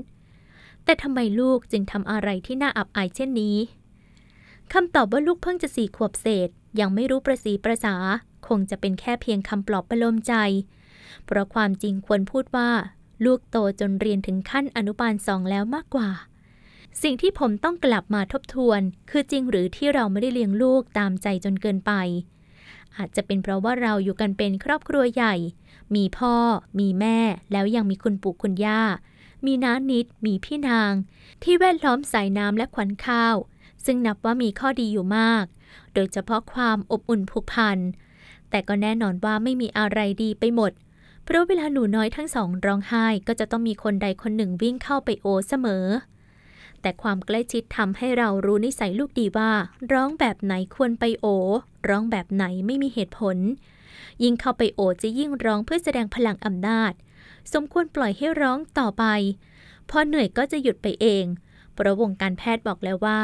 แต่ทำไมลูกจึงทำอะไรที่น่าอับอายเช่นนี้ คำตอบว่าลูกเพิ่งจะสี่ขวบเศษ ยังไม่รู้ประสีประสา คงจะเป็นแค่เพียงคำปลอบประโลมใจ เพราะความจริงควรพูดว่า ลูกโตจนเรียนถึงขั้นอนุบาลสองแล้วมากกว่า สิ่งที่ผมต้องกลับมาทบทวน คือจริงหรือที่เราไม่ได้เลี้ยงลูกตามใจจนเกินไป อาจจะเป็นเพราะว่าเราอยู่กันเป็นครอบครัวใหญ่ มีพ่อ มีแม่ แล้วยังมีคุณปู่คุณย่า มีน้านิด มีพี่นาง ที่แวดล้อมสายน้ำและขวัญข้าว ซึ่งนับว่ามีข้อดีอยู่มาก โดยเฉพาะความอบอุ่นผูกพัน แต่ก็แน่นอนว่าไม่มีอะไรดีไปหมด เพราะเวลาหนูน้อยทั้งสองร้องไห้ก็จะต้องมีคนใดคนหนึ่งวิ่งเข้าไปโอเสมอ แต่ความใกล้ชิดทำให้เรารู้นิสัยลูกดีว่า ร้องแบบไหนควรไปโอ ร้องแบบไหนไม่มีเหตุผล ยิ่งเข้าไปโอจะยิ่งร้องเพื่อแสดงพลังอำนาจ สมควรปล่อยให้ร้องต่อไป พอเหนื่อยก็จะหยุดไปเอง เพราะวงการแพทย์บอกแล้วว่า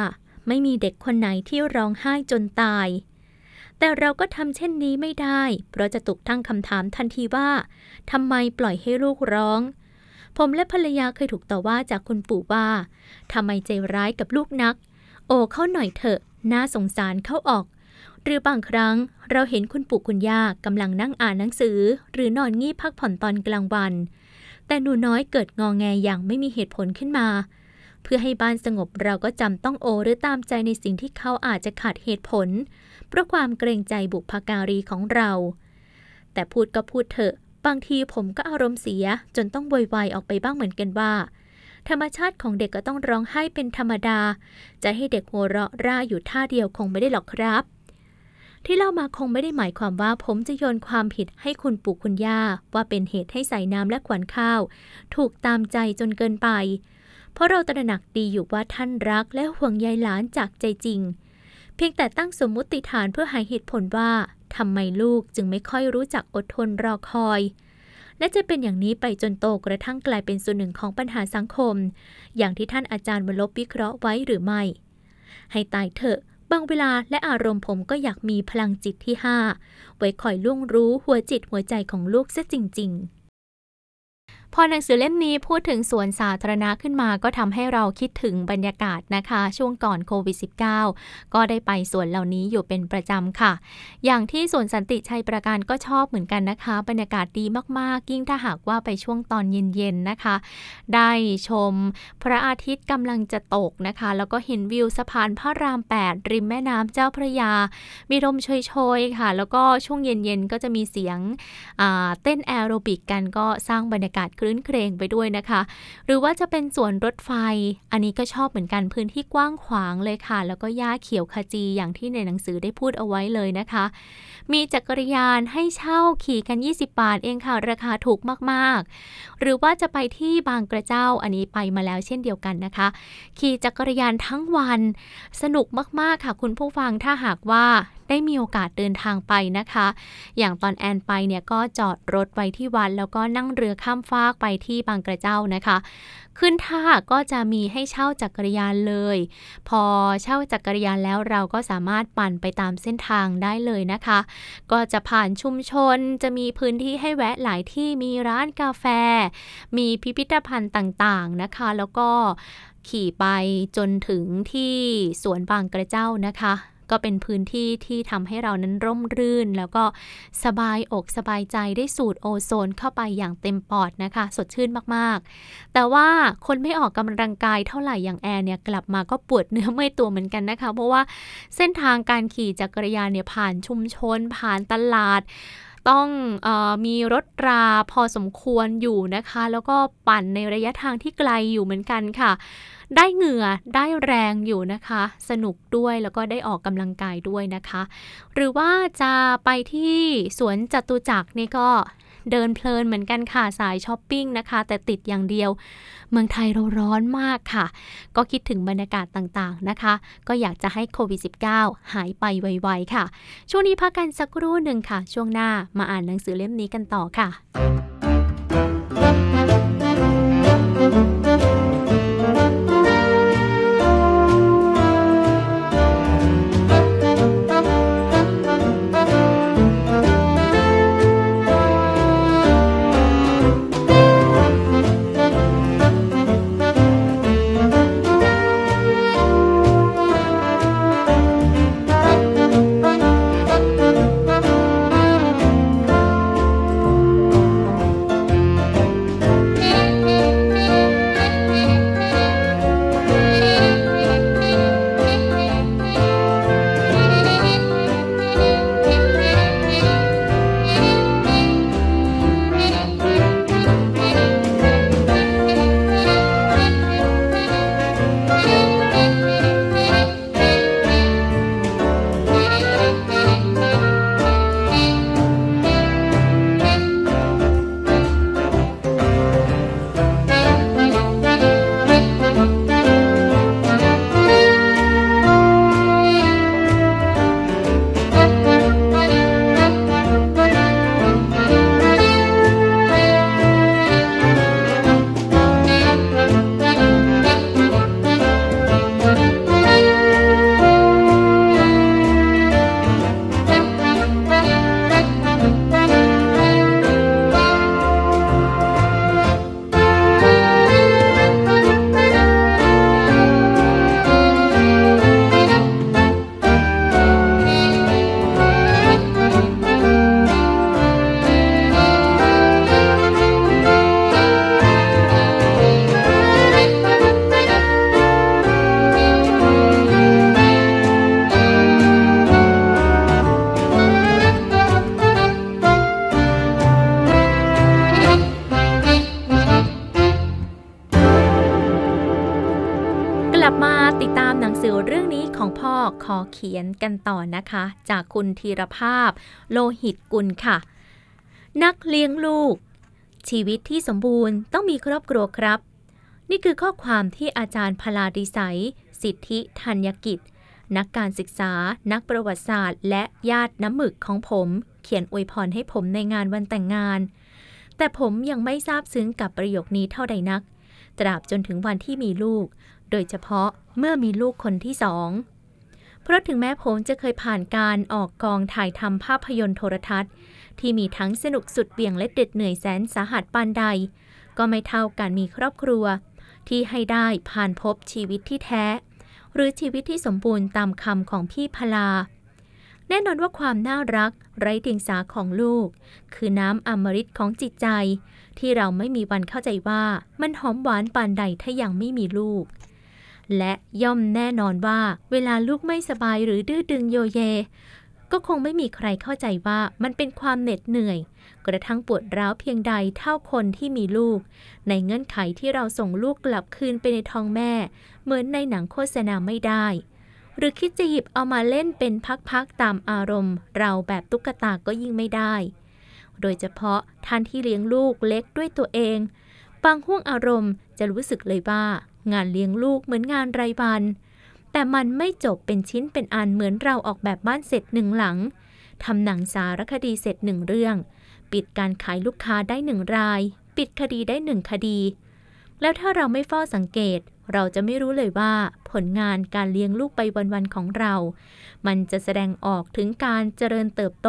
ไม่มีเด็กคนไหนที่ร้องไห้จนตาย แต่เราก็ทำเช่นนี้ไม่ได้ เพราะจะถูกตั้งคำถามทันทีว่าทำไมปล่อยให้ลูกร้อง ผมและภรรยาเคยถูกต่อว่าจากคุณปู่ว่าทำไมใจร้ายกับลูกนัก โอเข้าหน่อยเถอะ น่าสงสารเข้าออก หรือบางครั้งเราเห็นคุณปู่คุณย่ากำลังนั่งอ่านหนังสือ หรือนอนงีบพักผ่อนตอนกลางวัน แต่หนูน้อยเกิดงองแงอย่างไม่มีเหตุผลขึ้นมา เพื่อให้บ้านสงบเราก็จำต้องโอหรือตามใจในสิ่งที่เขาอาจจะขาดเหตุผล เพราะความเกรงใจบุพการีของเรา แต่พูดก็พูดเถอะ บางทีผมก็อารมณ์เสียจนต้องโวยวายออกไปบ้างเหมือนกันว่า ธรรมชาติของเด็กก็ต้องร้องไห้เป็นธรรมดา จะให้เด็กหัวเราะร่าอยู่ท่าเดียวคงไม่ได้หรอกครับที่เล่ามาคงไม่ได้หมายความว่าผมจะโยนความผิดให้คุณปู่คุณย่า ว่าเป็นเหตุให้ใส่น้ำและขวัญข้าว ถูกตามใจจนเกินไป เพราะเราตระหนักดีอยู่ว่าท่านรักและห่วงใยหลานจากใจจริง เพียงแต่ตั้งสมมุติฐานเพื่อหาเหตุผลว่าทำไมลูกจึงไม่ค่อยรู้จักอดทนรอคอย และจะเป็นอย่างนี้ไปจนโตกระทั่งกลายเป็นส่วนหนึ่งของปัญหาสังคม อย่างที่ท่านอาจารย์วลบวิเคราะห์ไว้หรือไม่ ให้ตายเถอะบางเวลาและอารมณ์ผมก็อยากมีพลังจิตที่ห้าไว้คอยล่วงรู้หัวจิตหัวใจของลูกซะจริง ๆ พอหนังสือเล่มนี้พูดถึงสวนสาธารณะขึ้นมาก็ทำให้เราคิดถึงบรรยากาศนะคะ ช่วงก่อนโควิด -19 ก็ได้ไปสวนเหล่านี้อยู่เป็นประจำค่ะ อย่างที่สวนสันติชัยประการก็ชอบเหมือนกันนะคะ บรรยากาศดีมากๆ ยิ่งถ้าหากว่าไปช่วงตอนเย็นๆนะคะ ได้ชมพระอาทิตย์กำลังจะตกนะคะ แล้วก็เห็นวิวสะพานพระราม 8 ริมแม่น้ำเจ้าพระยา มีลมโชยๆค่ะ แล้วก็ช่วงเย็นๆก็จะมีเสียงเต้นแอโรบิกกันก็สร้างบรรยากาศคลื้นเครงไปด้วยนะคะ หรือว่าจะเป็นสวนรถไฟ อันนี้ก็ชอบเหมือนกันพื้นที่กว้างขวางเลยค่ะ แล้วก็หญ้าเขียวขจีอย่างที่ในหนังสือได้พูดเอาไว้เลยนะคะ มีจักรยานให้เช่าขี่กัน 20 บาทเองค่ะ ราคาถูกมากๆ หรือว่าจะไปที่บางกระเจ้าอันนี้ไปมาแล้วเช่นเดียวกันนะคะ ขี่จักรยานทั้งวัน สนุกมากๆค่ะ คุณผู้ฟังถ้าหากว่า ได้มีโอกาสเดินทางไปนะคะ อย่างตอนแอนไปเนี่ยก็จอดรถไว้ที่วัดแล้วก็นั่งเรือข้ามฟากไปที่บางกระเจ้านะคะ ขึ้นท่าก็จะมีให้เช่าจักรยานเลย พอเช่าจักรยานแล้วเราก็สามารถปั่นไปตามเส้นทางได้เลยนะคะ ก็จะผ่านชุมชนจะมีพื้นที่ให้แวะหลายที่มีร้านกาแฟ มีพิพิธภัณฑ์ต่างๆนะคะ แล้วก็ขี่ไปจนถึงที่สวนบางกระเจ้านะคะ ก็เป็นพื้นที่ที่ทำให้เรานั้นร่มรื่น แล้วก็สบายอกสบายใจได้สูดโอโซนเข้าไปอย่างเต็มปอดนะคะ สดชื่นมากๆ แต่ว่าคนไม่ออกกำลังกายเท่าไหร่อย่างแอร์เนี่ยกลับมาก็ปวดเนื้อเมื่อยตัวเหมือนกันนะคะ เพราะว่าเส้นทางการขี่จักรยานเนี่ยผ่านชุมชนผ่านตลาด ต้องอมีรถราพอสมควรอยู่นะคะ แล้วก็ปั่นในระยะทางที่ไกลอยู่เหมือนกันค่ะ ได้เหงื่อได้แรงอยู่นะคะ สนุกด้วยแล้วก็ได้ออกกำลังกายด้วยนะคะ หรือว่าจะไปที่สวนจตุจักรนี่ก็ เดินเพลินเหมือนกันค่ะสายช้อปปิ้งนะคะ แต่ติดอย่างเดียว เมืองไทยเราร้อนมากค่ะ ก็คิดถึงบรรยากาศต่างๆนะคะ ก็อยากจะให้โควิด -19 หายไปไวๆค่ะ ช่วงนี้พักกันสักครู่หนึ่งค่ะ ช่วงหน้ามาอ่านหนังสือเล่มนี้กันต่อค่ะ เขียนกันต่อนะคะ จากคุณธีรภาพ โลหิตกุลค่ะ นักเลี้ยงลูก ชีวิตที่สมบูรณ์ต้องมีครอบครัวครับ นี่คือข้อความที่อาจารย์พลาดิสัย สิทธิธัญกิจ นักการศึกษา นักประวัติศาสตร์ และญาติน้ำหมึกของผม เขียนอวยพรให้ผมในงานวันแต่งงาน แต่ผมยังไม่ทราบซึ้งกับประโยคนี้เท่าใดนัก ตราบจนถึงวันที่มีลูก โดยเฉพาะเมื่อมีลูกคนที่สอง เพราะถึงแม้ผมจะเคยผ่านการออกกองถ่ายทำภาพยนตร์โทรทัศน์ ที่มีทั้งสนุกสุดเบี่ยงและเด็ดเหนื่อยแสนสาหัสปานใด ก็ไม่เท่าการมีครอบครัว ที่ให้ได้ผ่านพบชีวิตที่แท้ หรือชีวิตที่สมบูรณ์ตามคำของพี่พลา แน่นอนว่าความน่ารัก ไร้เดียงสาของลูก คือน้ำอมฤตของจิตใจ ที่เราไม่มีวันเข้าใจว่ามันหอมหวานปานใดถ้ายังไม่มีลูก และย่อมแน่นอนว่าเวลาลูกไม่สบายหรือดื้อดึงโยเย ก็คงไม่มีใครเข้าใจว่ามันเป็นความเหน็ดเหนื่อย กระทั่งปวดร้าวเพียงใดเท่าคนที่มีลูก ในเงื่อนไขที่เราส่งลูกกลับคืนไปในท้องแม่ เหมือนในหนังโฆษณาไม่ได้ หรือคิดจะหยิบเอามาเล่นเป็นพักๆตามอารมณ์ เราแบบตุ๊กตาก็ยิ่งไม่ได้ โดยเฉพาะท่านที่เลี้ยงลูกเล็กด้วยตัวเอง บางห่วงอารมณ์จะรู้สึกเลยว่า งานเลี้ยงลูกเหมือนงานรายวัน แต่มันไม่จบเป็นชิ้นเป็นอันเหมือนเราออกแบบบ้านเสร็จหนึ่งหลังทำหนังสารคดีเสร็จหนึ่งเรื่อง ปิดการขายลูกค้าได้หนึ่งราย ปิดคดีได้หนึ่งคดี แล้วถ้าเราไม่เฝ้าสังเกต เราจะไม่รู้เลยว่า ผลงานการเลี้ยงลูกไปวันๆของเรา มันจะแสดงออกถึงการเจริญเติบโต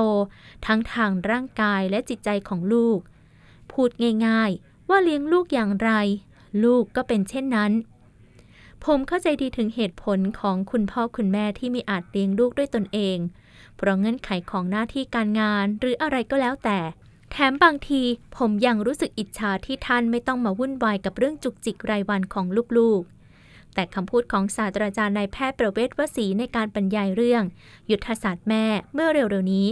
ทั้งทางร่างกายและจิตใจของลูก พูดง่าย ๆ ว่าเลี้ยงลูกอย่างไร ลูกก็เป็นเช่นนั้น ผมเข้าใจดีถึงเหตุผลของคุณพ่อคุณแม่ที่มีอาจเลี้ยงลูกด้วยตนเอง เพราะเงื่อนไขของหน้าที่การงานหรืออะไรก็แล้วแต่ แถมบางทีผมยังรู้สึกอิจฉาที่ท่านไม่ต้องมาวุ่นวายกับเรื่องจุกจิกรายวันของลูกๆ แต่คำพูดของศาสตราจารย์นายแพทย์ประเวศวสีในการบรรยายเรื่อง ยุทธศาสตร์แม่เมื่อเร็วๆนี้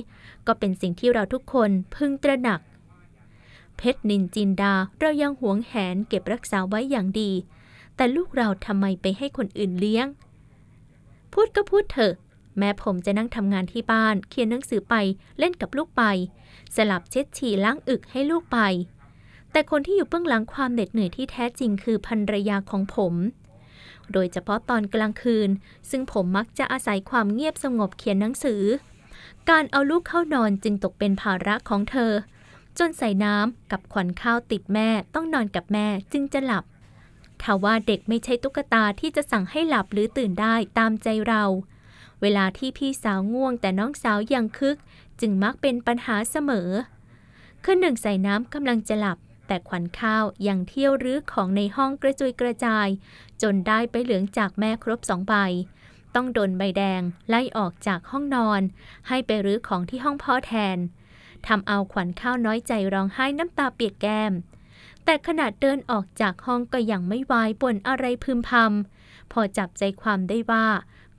ก็เป็นสิ่งที่เราทุกคนพึงตระหนัก เพชรนินจินดาเรายังหวงแหนเก็บรักษาไว้อย่างดี แต่ลูกเราทำไมไปให้คนอื่นเลี้ยง พูดก็พูดเถอะ แม้ผมจะนั่งทำงานที่บ้าน เขียนหนังสือไปเล่นกับลูกไป สลับเช็ดฉี่ล้างอึกให้ลูกไป แต่คนที่อยู่เบื้องหลังความเหน็ดเหนื่อยที่แท้จริงคือภรรยาของผม โดยเฉพาะตอนกลางคืน ซึ่งผมมักจะอาศัยความเงียบสงบเขียนหนังสือ การเอาลูกเข้านอนจึงตกเป็นภาระของเธอ จนใส่น้ำกับขวัญข้าวติดแม่ต้องนอนกับแม่จึงจะหลับถ้าว่าเด็กไม่ใช่ตุ๊กตาที่จะสั่งให้หลับหรือตื่นได้ตามใจเรา เวลาที่พี่สาวง่วงแต่น้องสาวยังคึก จึงมักเป็นปัญหาเสมอคืนหนึ่งใส่น้ำกำลังจะหลับ แต่ขวัญข้าวยังเที่ยวรื้อของในห้องกระจุยกระจาย จนได้ไปเหลืองจากแม่ครบสองใบต้องโดนใบแดงไล่ออกจากห้องนอน ให้ไปรื้อของที่ห้องพ่อแทน ทำเอาขวัญข้าวน้อยใจร้องไห้น้ำตาเปียกแก้ม แต่ขนาดเดินออกจากห้องก็ยังไม่วายบ่นอะไรพึมพำพอจับใจความได้ว่า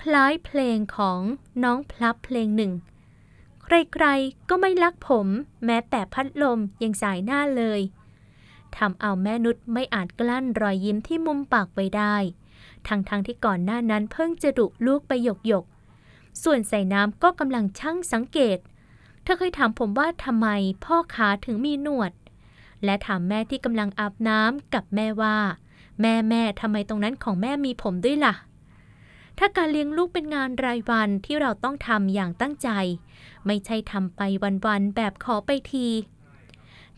คล้ายเพลงของน้องพลับเพลงหนึ่ง ใครๆก็ไม่รักผม แม้แต่พัดลมยังสายหน้าเลยทำเอาแม่นุชไม่อาจกลั้นรอยยิ้มที่มุมปากไว้ได้ ทั้งๆทที่ก่อนหน้านั้นเพิ่งจะดุลูกไปหยกหยกๆส่วนใส่น้ำก็กำลังช่างสังเกต เธอเคยถามผมว่าทำไมพ่อขาถึงมีหนวด และถามแม่ที่กำลังอาบน้ำกับแม่ว่า แม่แม่ทำไมตรงนั้นของแม่มีผมด้วยล่ะ ถ้าการเลี้ยงลูกเป็นงานรายวันที่เราต้องทำอย่างตั้งใจ ไม่ใช่ทำไปวันๆแบบขอไปที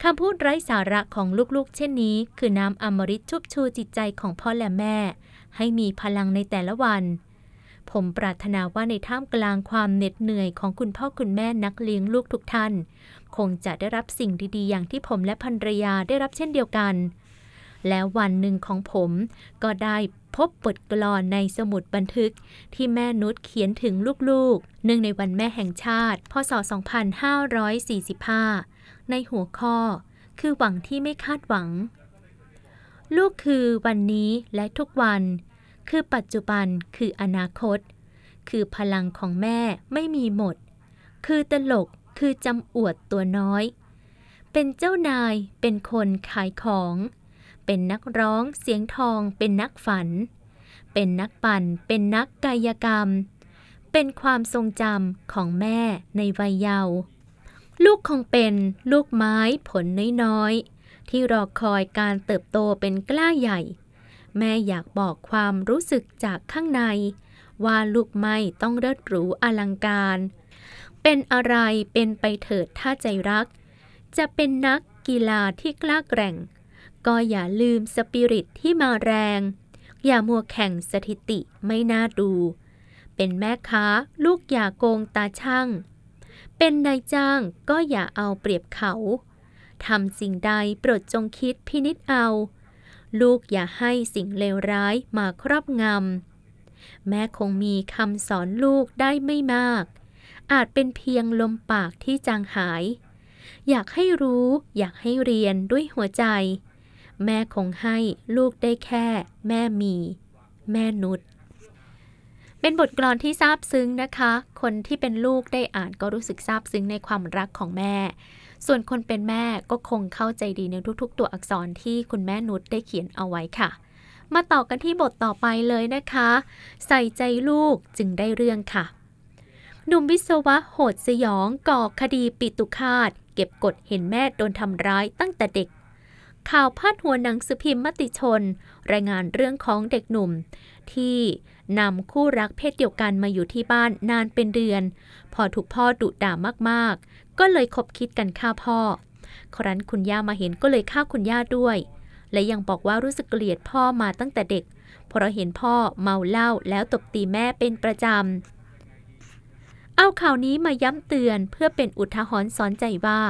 คำพูดไร้สาระของลูกๆ เช่นนี้ คือน้ำอมฤตชุบชูจิตใจของพ่อและแม่ ให้มีพลังในแต่ละวัน ผมปรารถนาว่าในท่ามกลางความเหน็ดเหนื่อยของคุณพ่อคุณแม่นักเลี้ยงลูกทุกท่าน คงจะได้รับสิ่งดีๆ อย่างที่ผมและภรรยาได้รับเช่นเดียวกัน แล้ววันหนึ่งของผมก็ได้พบบทกลอนในสมุดบันทึกที่แม่นุชเขียนถึงลูกๆเนื่องในวันแม่แห่งชาติ พศ 2545 ในหัวข้อ คือหวังที่ไม่คาดหวัง ลูกคือวันนี้และทุกวัน คือปัจจุบันคืออนาคต คือพลังของแม่ไม่มีหมด คือตลกคือจำอวดตัวน้อย เป็นเจ้านายเป็นคนขายของ เป็นนักร้องเสียงทองเป็นนักฝัน เป็นนักปั่น เป็นนักกายกรรม เป็นความทรงจำของแม่ในวัยเยาว์ลูกคงเป็นลูกไม้ผลน้อยๆที่รอคอยการเติบโตเป็นกล้าใหญ่ แม่อยากบอกความรู้สึกจากข้างใน ว่าลูกไม้ต้องเลิศหรูอลังการ เป็นอะไรเป็นไปเถิดถ้าใจรัก จะเป็นนักกีฬาที่กล้าแกร่ง ก็อย่าลืมสปิริตที่มาแรง อย่ามัวแข่งสถิติไม่น่าดู เป็นแม่ค้าลูกอย่าโกงตาช่าง เป็นนายจ้างก็อย่าเอาเปรียบเขาทำสิ่งใดโปรดจงคิดพินิษเอา ลูกอย่าให้สิ่งเลวร้ายมาครอบงำ แม่คงมีคำสอนลูกได้ไม่มาก อาจเป็นเพียงลมปากที่จางหาย อยากให้รู้ อยากให้เรียนด้วยหัวใจ แม่คงให้ลูกได้แค่ แม่มี แม่นุชเป็นบทกลอนที่ซาบซึ้งนะคะ คนที่เป็นลูกได้อ่านก็รู้สึกซาบซึ้งในความรักของแม่ ส่วนคนเป็นแม่ก็คงเข้าใจดีในทุกๆ ตัวอักษรที่คุณแม่นุชได้เขียนเอาไว้ค่ะ มาต่อกันที่บทต่อไปเลยนะคะ ใส่ใจลูกจึงได้เรื่องค่ะ หนุ่มวิศวะโหดสยองก่อคดีปิตุคาต เก็บกดเห็นแม่โดนทำร้ายตั้งแต่เด็กข่าวพาดหัวหนังสือพิมพ์มติชน รายงานเรื่องของเด็กหนุ่ม ที่นำคู่รักเพศเดียวกันมาอยู่ที่บ้านนานเป็นเดือน พอถูกพ่อดุด่ามากๆ ก็เลยคบคิดกันฆ่าพ่อ ครั้นคุณย่ามาเห็นก็เลยฆ่าคุณย่าด้วย และยังบอกว่ารู้สึกเกลียดพ่อมาตั้งแต่เด็ก เพราะเห็นพ่อเมาเหล้าแล้วตบตีแม่เป็นประจำ เอาข่าวนี้มาย้ำเตือนเพื่อเป็นอุทาหรณ์สอนใจว่า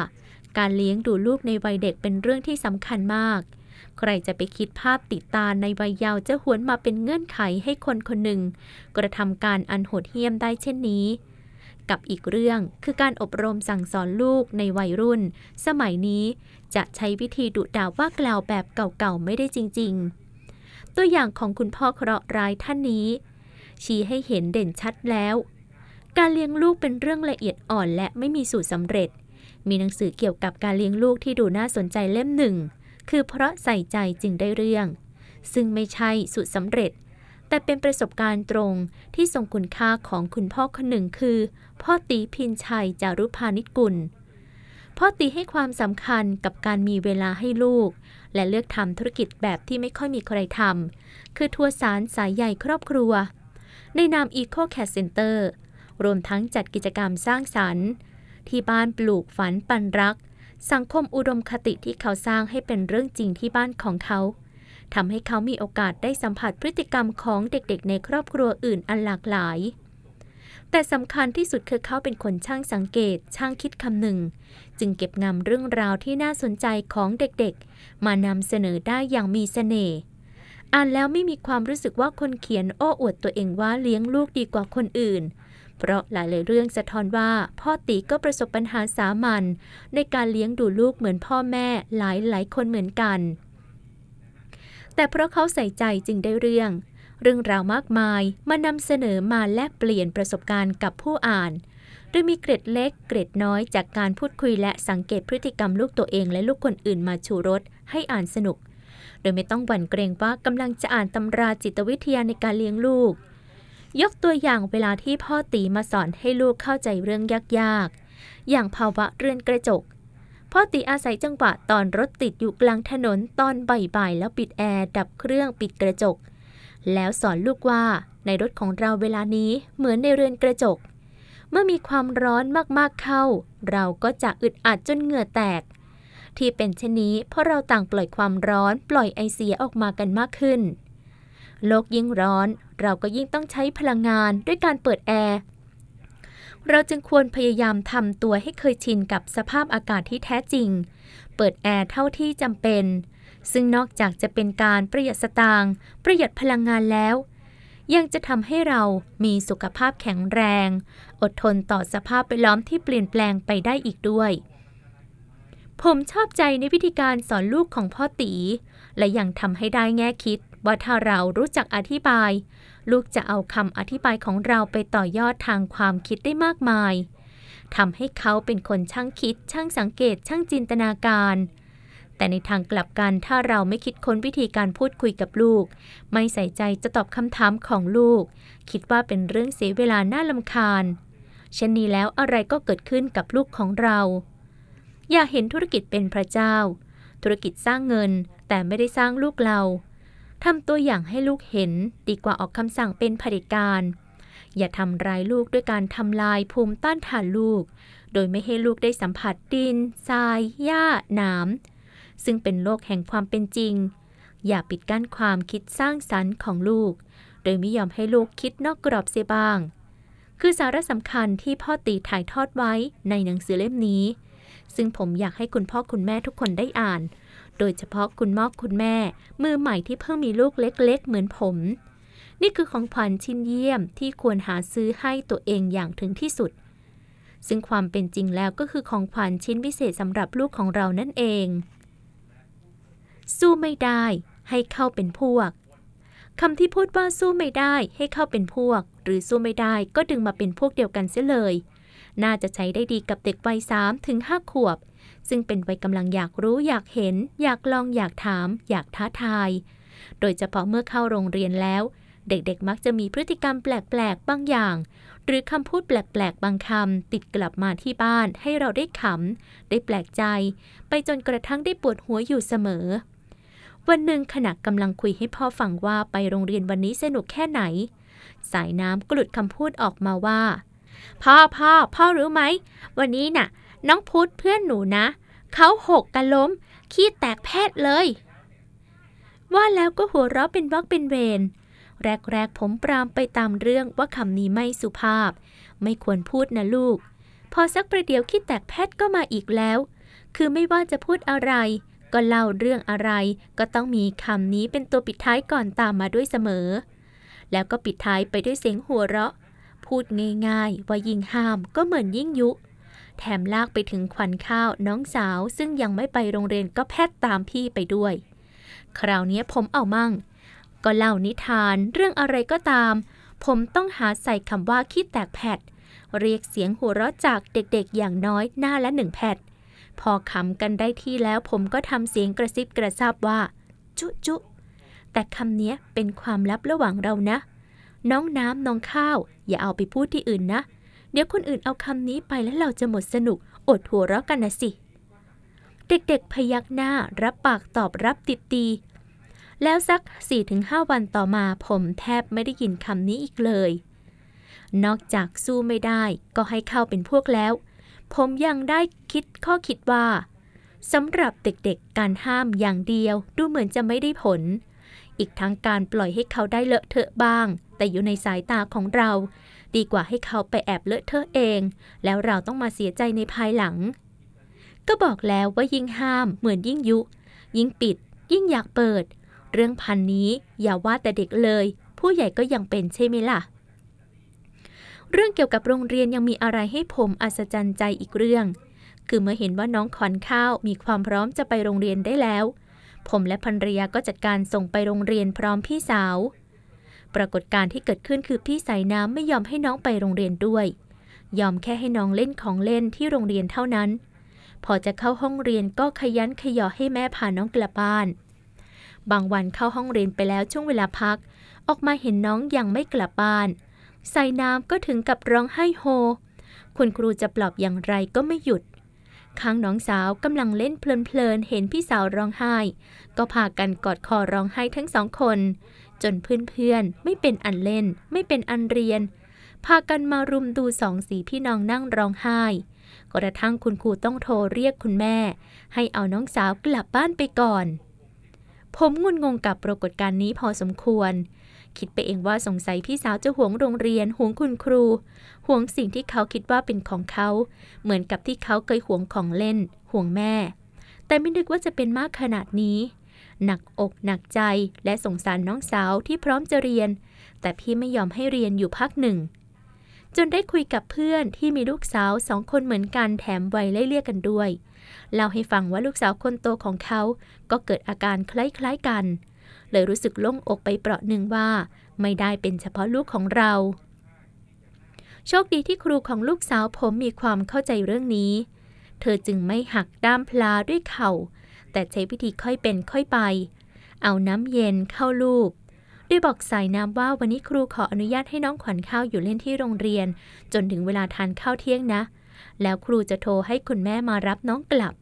การเลี้ยงดูลูกในวัยเด็กเป็นเรื่องที่สำคัญมากใครจะไปคิดภาพติดตาในวัยเยาว์จะหวนมาเป็นเงื่อนไขให้คนคนหนึ่ง กระทำการอันโหดเหี้ยมได้เช่นนี้ กับอีกเรื่องคือการอบรมสั่งสอนลูกในวัยรุ่น สมัยนี้จะใช้วิธีดุด่าว่ากล่าวแบบเก่าๆไม่ได้จริง ๆ ตัวอย่างของคุณพ่อเคราะห์ร้ายท่านนี้ ชี้ให้เห็นเด่นชัดแล้ว การเลี้ยงลูกเป็นเรื่องละเอียดอ่อนและไม่มีสูตรสำเร็จ มีหนังสือเกี่ยวกับการเลี้ยงลูกที่ดูน่าสนใจเล่มหนึ่ง คือเพราะใส่ใจจึงได้เรื่อง ซึ่งไม่ใช่สูตรสำเร็จ แต่เป็นประสบการณ์ตรงที่ทรงคุณค่าของคุณพ่อคนหนึ่งคือ พ่อตีพินชัยจารุพานิชกุล พ่อตีให้ความสำคัญกับการมีเวลาให้ลูก และเลือกทำธุรกิจแบบที่ไม่ค่อยมีใครทำคือทัวร์สารสายใหญ่ครอบครัว ในนาม Eco Cat Center รวมทั้งจัดกิจกรรมสร้างสรรค์ ที่บ้านปลูกฝันปันรัก สังคมอุดมคติที่เขาสร้างให้เป็นเรื่องจริงที่บ้านของเขา ทำให้เขามีโอกาสได้สัมผัสพฤติกรรมของเด็กๆ ในครอบครัวอื่นอันหลากหลาย แต่สำคัญที่สุดคือเขาเป็นคนช่างสังเกต ช่างคิดคำหนึ่ง จึงเก็บงำเรื่องราวที่น่าสนใจของเด็กๆ มานำเสนอได้อย่างมีเสน่ห์อ่านแล้วไม่มีความรู้สึกว่าคนเขียนโอ้อวดตัวเองว่าเลี้ยงลูกดีกว่าคนอื่น เพราะหลายๆเรื่องสะท้อนว่าพ่อตีก็ประสบปัญหาสามัญในการเลี้ยงดูลูกเหมือนพ่อแม่หลายหลายๆคนเหมือนกัน แต่เพราะเขาใส่ใจจึงได้เรื่อง เรื่องราวมากมายมานำเสนอมาแลกเปลี่ยนประสบการณ์กับผู้อ่านโดยมีเกร็ดเล็กเกร็ดน้อยจากการพูดคุยและสังเกตพฤติกรรมลูกตัวเองและลูกคนอื่นมาชูรสให้อ่านสนุก โดยไม่ต้องหวั่นเกรงว่ากำลังจะอ่านตำราจิตวิทยาในการเลี้ยงลูก ยกตัวอย่างเวลาที่พ่อตีมาสอนให้ลูกเข้าใจเรื่องยากๆ อย่างภาวะเรือนกระจก พ่อตีอาศัยจังหวะตอนรถติดอยู่กลางถนนตอนบ่ายๆแล้วปิดแอร์ดับเครื่องปิดกระจก แล้วสอนลูกว่าในรถของเราเวลานี้เหมือนในเรือนกระจก เมื่อมีความร้อนมากๆเข้า เราก็จะอึดอัดจนเหงื่อแตก ที่เป็นเช่นนี้เพราะเราต่างปล่อยความร้อนปล่อยไอเสียออกมากันมากขึ้น โลกยิ่งร้อน เราก็ยิ่งต้องใช้พลังงานด้วยการเปิดแอร์ เราจึงควรพยายามทำตัวให้เคยชินกับสภาพอากาศที่แท้จริง เปิดแอร์เท่าที่จำเป็น ซึ่งนอกจากจะเป็นการประหยัดสตางค์ประหยัดพลังงานแล้ว ยังจะทำให้เรามีสุขภาพแข็งแรง อดทนต่อสภาพแวดล้อมที่เปลี่ยนแปลงไปได้อีกด้วย ผมชอบใจในวิธีการสอนลูกของพ่อตี และยังทำให้ได้แง่คิดว่าถ้าเรารู้จักอธิบาย ลูกจะเอาคำอธิบายของเราไปต่อยอดทางความคิดได้มากมายทำให้เขาเป็นคนช่างคิด ช่างสังเกต ช่างจินตนาการ แต่ในทางกลับกันถ้าเราไม่คิดค้นวิธีการพูดคุยกับลูก ไม่ใส่ใจจะตอบคำถามของลูก คิดว่าเป็นเรื่องเสียเวลาน่าลำคาญเช่นนี้แล้วอะไรก็เกิดขึ้นกับลูกของเรา อย่าเห็นธุรกิจเป็นพระเจ้า ธุรกิจสร้างเงินแต่ไม่ได้สร้างลูกเรา ทำตัวอย่างให้ลูกเห็นดีกว่าออกคำสั่งเป็นเผด็จการ อย่าทำร้ายลูกด้วยการทำลายภูมิต้านทานลูก โดยไม่ให้ลูกได้สัมผัสดิน ทราย หญ้าหนามซึ่งเป็นโลกแห่งความเป็นจริง อย่าปิดกั้นความคิดสร้างสรรค์ของลูก โดยไม่ยอมให้ลูกคิดนอกกรอบเสียบ้าง คือสาระสำคัญที่พ่อตีถ่ายทอดไว้ในหนังสือเล่มนี้ ซึ่งผมอยากให้คุณพ่อคุณแม่ทุกคนได้อ่าน โดยเฉพาะคุณพ่อคุณแม่ มือใหม่ที่เพิ่งมีลูกเล็ก ๆ เหมือนผม นี่คือของขวัญชิ้นเยี่ยมที่ควรหาซื้อให้ตัวเองอย่างถึงที่สุด ซึ่งความเป็นจริงแล้วก็คือของขวัญชิ้นพิเศษสำหรับลูกของเรานั่นเอง สู้ไม่ได้ให้เข้าเป็นพวกคำที่พูดว่าสู้ไม่ได้ให้เข้าเป็นพวก หรือสู้ไม่ได้ก็ดึงมาเป็นพวกเดียวกันเสียเลย น่าจะใช้ได้ดีกับเด็กวัย3ถึง5ขวบ ซึ่งเป็นวัยกำลังอยากรู้อยากเห็น อยากลองอยากถาม อยากท้าทาย โดยเฉพาะเมื่อเข้าโรงเรียนแล้ว เด็กๆมักจะมีพฤติกรรมแปลกๆบางอย่าง หรือคำพูดแปลกๆบางคำติดกลับมาที่บ้านให้เราได้ขำ ได้แปลกใจ ไปจนกระทั่งได้ปวดหัวอยู่เสมอ วันหนึ่งขณะกำลังคุยให้พ่อฟังว่าไปโรงเรียนวันนี้สนุกแค่ไหน สายน้ำกลุดคำพูดออกมาว่าพ่อพ่อพ่อรู้ไหม วันนี้น่ะ น้องพุธเพื่อนหนูนะ เขาหกกันล้ม ขี้แตกแพทย์เลย ว่าแล้วก็หัวเราะเป็นวักเป็นเวร แรกๆผมปรามไปตามเรื่องว่าคำนี้ไม่สุภาพ ไม่ควรพูดนะลูก พอสักประเดี๋ยวขี้แตกแพทย์ก็มาอีกแล้ว คือไม่ว่าจะพูดอะไร ก็เล่าเรื่องอะไร ก็ต้องมีคำนี้เป็นตัวปิดท้ายก่อนตามมาด้วยเสมอ แล้วก็ปิดท้ายไปด้วยเสียงหัวเราะ พูดง่ายๆว่ายิ่งห้ามก็เหมือนยิ่งยุ แถมลากไปถึงขวัญข้าวน้องสาว ซึ่งยังไม่ไปโรงเรียนก็แพทย์ตามพี่ไปด้วย คราวนี้ผมเอามั่ง ก็เล่านิทานเรื่องอะไรก็ตาม ผมต้องหาใส่คำว่าขี้แตกแผดเรียกเสียงหัวเราะจากเด็กๆ อย่างน้อยหน้าละหนึ่งแผดพอขำกันได้ที่แล้วผมก็ทำเสียงกระซิบกระซาบว่า จุจุแต่คำนี้เป็นความลับระหว่างเรานะ น้องน้ำน้องข้าว อย่าเอาไปพูดที่อื่นนะ เดี๋ยวคนอื่นเอาคำนี้ไปแล้วเราจะหมดสนุก อดหัวเราะกันนะสิ เด็กๆพยักหน้ารับปากตอบรับติดตีแล้วสัก 4-5 วันต่อมาผมแทบไม่ได้ยินคำนี้อีกเลย นอกจากสู้ไม่ได้ก็ให้เข้าเป็นพวกแล้ว ผมยังได้คิดข้อคิดว่าสำหรับเด็กๆ การห้ามอย่างเดียวดูเหมือนจะไม่ได้ผล อีกทั้งการปล่อยให้เขาได้เลอะเทอะบ้าง แต่อยู่ในสายตาของเรา ดีกว่าให้เขาไปแอบเลอะเทอะเอง แล้วเราต้องมาเสียใจในภายหลัง ก็บอกแล้วว่ายิ่งห้ามเหมือนยิ่งยุ ยิ่งปิด ยิ่งอยากเปิด เรื่องพันนี้อย่าว่าแต่เด็กเลย ผู้ใหญ่ก็ยังเป็นใช่ไหมล่ะ เรื่องเกี่ยวกับโรงเรียนยังมีอะไรให้ผมอัศจรรย์ใจอีกเรื่อง คือเมื่อเห็นว่าน้องขอนข้าวมีความพร้อมจะไปโรงเรียนได้แล้ว ผมและภรรยาก็จัดการส่งไปโรงเรียนพร้อมพี่สาว ปรากฏการณ์ที่เกิดขึ้นคือพี่สายน้ำไม่ยอมให้น้องไปโรงเรียนด้วย ยอมแค่ให้น้องเล่นของเล่นที่โรงเรียนเท่านั้น พอจะเข้าห้องเรียนก็ขยันขยอให้แม่พาน้องกลับบ้าน บางวันเข้าห้องเรียนไปแล้วช่วงเวลาพัก ออกมาเห็นน้องยังไม่กลับบ้านใส่น้ำก็ถึงกับร้องไห้โฮ คุณครูจะปลอบอย่างไรก็ไม่หยุดข้างน้องสาวกำลังเล่นเพลินๆ เห็นพี่สาวร้องไห้ ก็พากันกอดคอร้องไห้ทั้งสองคน จนเพื่อนๆ ไม่เป็นอันเล่น ไม่เป็นอันเรียน พากันมารุมดูสองสีพี่น้องนั่งร้องไห้กระทั่งคุณครูต้องโทรเรียกคุณแม่ ให้เอาน้องสาวกลับบ้านไปก่อน ผมงุนงงกับปรากฏการณ์นี้พอสมควร คิดไปเองว่าสงสัยพี่สาวจะหวงโรงเรียนหวงคุณครูหวงสิ่งที่เขาคิดว่าเป็นของเขา เหมือนกับที่เขาเคยหวงของเล่นห่วงแม่ แต่ไม่นึกว่าจะเป็นมากขนาดนี้ หนักอกหนักใจและสงสารน้องสาวที่พร้อมจะเรียน แต่พี่ไม่ยอมให้เรียนอยู่พักหนึ่ง จนได้คุยกับเพื่อนที่มีลูกสาวสองคนเหมือนกันแถมวัยไล่เลี่ยกันด้วย เล่าให้ฟังว่าลูกสาวคนโตของเขาก็เกิดอาการคล้ายๆกัน เลยรู้สึกโล่งอกไปเปราะหนึ่งว่า ไม่ได้เป็นเฉพาะลูกของเรา โชคดีที่ครูของลูกสาวผมมีความเข้าใจเรื่องนี้ เธอจึงไม่หักด้ามพลาด้วยเข่า แต่ใช้วิธีค่อยเป็นค่อยไป เอาน้ำเย็นเข้าลูบด้วยบอกสายน้ำว่าวันนี้ครูขออนุญาตให้น้องขวัญข้าวอยู่เล่นที่โรงเรียน จนถึงเวลาทานข้าวเที่ยงนะ แล้วครูจะโทรให้คุณแม่มารับน้องกลับ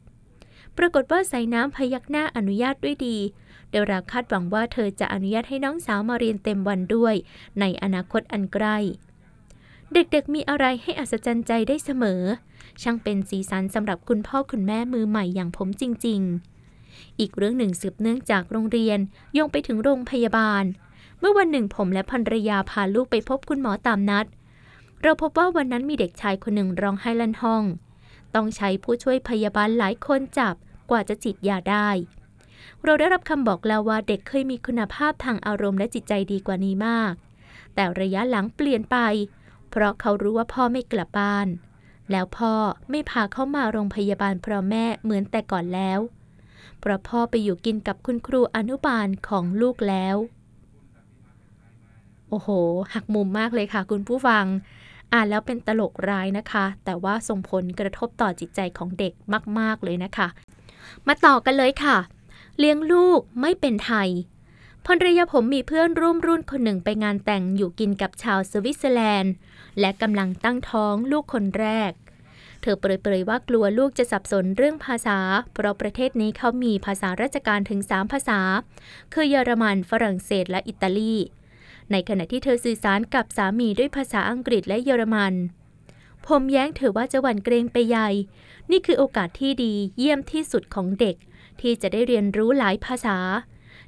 ปรากฏว่าสายน้ำพยักหน้าอนุญาตด้วยดีโดยเราคาดหวังว่าเธอจะอนุญาตให้น้องสาวมาเรียนเต็มวันด้วย ในอนาคตอันใกล้ เด็กๆมีอะไรให้อัศจรรย์ใจได้เสมอ ช่างเป็นสีสันสำหรับคุณพ่อคุณแม่มือใหม่อย่างผมจริง ๆ อีกเรื่องหนึ่งสืบเนื่องจากโรงเรียนยงไปถึงโรงพยาบาล เมื่อวันหนึ่งผมและภรรยาพาลูกไปพบคุณหมอตามนัด เราพบว่าวันนั้นมีเด็กชายคนหนึ่งร้องไห้ลั่นห้อง ต้องใช้ผู้ช่วยพยาบาลหลายคนจับกว่าจะฉีดยาได้ เราได้รับคำบอกแล้วว่าเด็กเคยมีคุณภาพทางอารมณ์และจิตใจดีกว่านี้มาก แต่ระยะหลังเปลี่ยนไป เพราะเขารู้ว่าพ่อไม่กลับบ้านแล้วพ่อไม่พาเขามาโรงพยาบาลเพราะแม่เหมือนแต่ก่อนแล้ว เพราะพ่อไปอยู่กินกับคุณครูอนุบาลของลูกแล้ว โอ้โห หักมุมมากเลยค่ะ คุณผู้ฟัง อ่านแล้วเป็นตลกร้ายนะคะ แต่ว่าส่งผลกระทบต่อจิตใจของเด็กมาก ๆ เลยนะคะ มาต่อกันเลยค่ะ เลี้ยงลูกไม่เป็นไทยภรรยาผมมีเพื่อนร่วมรุ่นคนหนึ่งไปงานแต่งอยู่กินกับชาวสวิตเซอร์แลนด์ และกำลังตั้งท้องลูกคนแรก เธอเปรยๆว่ากลัวลูกจะสับสนเรื่องภาษา เพราะประเทศนี้เขามีภาษาราชการถึง 3 ภาษา คือเยอรมันฝรั่งเศสและอิตาลี ในขณะที่เธอสื่อสารกับสามีด้วยภาษาอังกฤษและเยอรมัน ผมแย้งเธอว่าจะหวั่นเกรงไปใหญ่ นี่คือโอกาสที่ดีเยี่ยมที่สุดของเด็ก ที่จะได้เรียนรู้หลายภาษา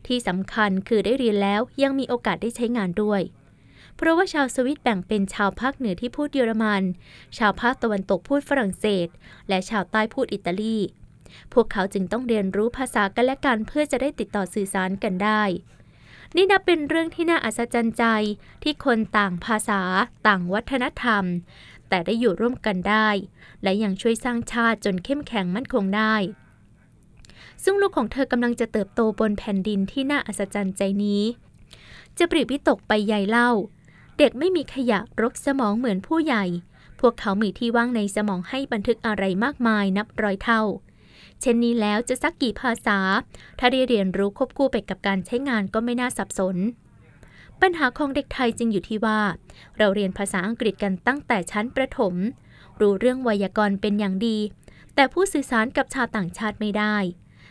ที่สำคัญคือได้เรียนแล้วยังมีโอกาสได้ใช้งานด้วย เพราะว่าชาวสวิตแบ่งเป็นชาวภาคเหนือที่พูดเยอรมัน ชาวภาคตะวันตกพูดฝรั่งเศส และชาวใต้พูดอิตาลี พวกเขาจึงต้องเรียนรู้ภาษากันและกันเพื่อจะได้ติดต่อสื่อสารกันได้ นี่นับเป็นเรื่องที่น่าอัศจรรย์ใจที่คนต่างภาษา ต่างวัฒนธรรม แต่ได้อยู่ร่วมกันได้ และยังช่วยสร้างชาติจนเข้มแข็งมั่นคงได้ซึ่งลูกของเธอกำลังจะเติบโตบนแผ่นดินที่น่าอัศจรรย์ใจนี้ จะปริวิตกไปใหญ่เล่า เด็กไม่มีขยะรกสมองเหมือนผู้ใหญ่ พวกเขามีที่ว่างในสมองให้บันทึกอะไรมากมายนับร้อยเท่า เช่นนี้แล้วจะสักกี่ภาษา ถ้าได้เรียนรู้ควบคู่ไปกับการใช้งานก็ไม่น่าสับสน ปัญหาของเด็กไทยจึงอยู่ที่ว่า เราเรียนภาษาอังกฤษกันตั้งแต่ชั้นประถม รู้เรื่องไวยากรณ์เป็นอย่างดี แต่ผู้สื่อสารกับชาวต่างชาติไม่ได้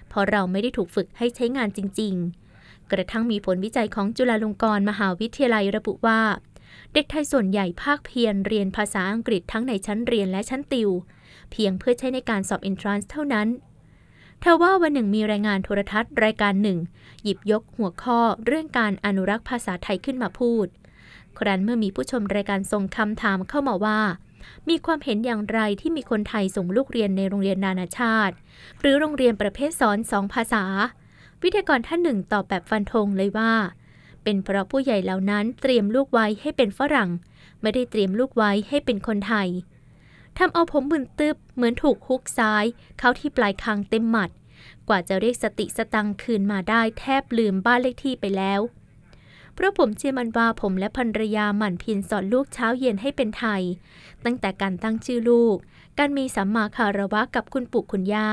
เพราะเราไม่ได้ถูกฝึกให้ใช้งานจริง ๆกระทั่งมีผลวิจัยของจุฬาลงกรณ์มหาวิทยาลัยระบุว่า เด็กไทยส่วนใหญ่ภาคเพียรเรียนภาษาอังกฤษทั้งในชั้นเรียนและชั้นติว เพียงเพื่อใช้ในการสอบ entrance เท่านั้นทว่าวันหนึ่งมีรายงานโทรทัศน์รายการหนึ่ง หยิบยกหัวข้อเรื่องการอนุรักษ์ภาษาไทยขึ้นมาพูด ครั้นเมื่อมีผู้ชมรายการส่งคำถามเข้ามาว่า มีความเห็นอย่างไรที่มีคนไทยส่งลูกเรียนในโรงเรียนนานาชาติ หรือโรงเรียนประเภทสอนสองภาษา วิทยากรท่านหนึ่งตอบแบบฟันธงเลยว่า เป็นเพราะผู้ใหญ่เหล่านั้นเตรียมลูกไว้ให้เป็นฝรั่ง ไม่ได้เตรียมลูกไว้ให้เป็นคนไทยทำเอาผมบึนตึบเหมือนถูกฮุกซ้าย เข้าที่ปลายคางเต็มหมัด กว่าจะเรียกสติสตังคืนมาได้แทบลืมบ้านเลขที่ไปแล้ว เพราะผมเชื่อมันว่าผมและภรรยาหมั่นเพียรสอนลูกเช้าเย็นให้เป็นไทย ตั้งแต่การตั้งชื่อลูก การมีสัมมาคารวะกับคุณปู่คุณย่า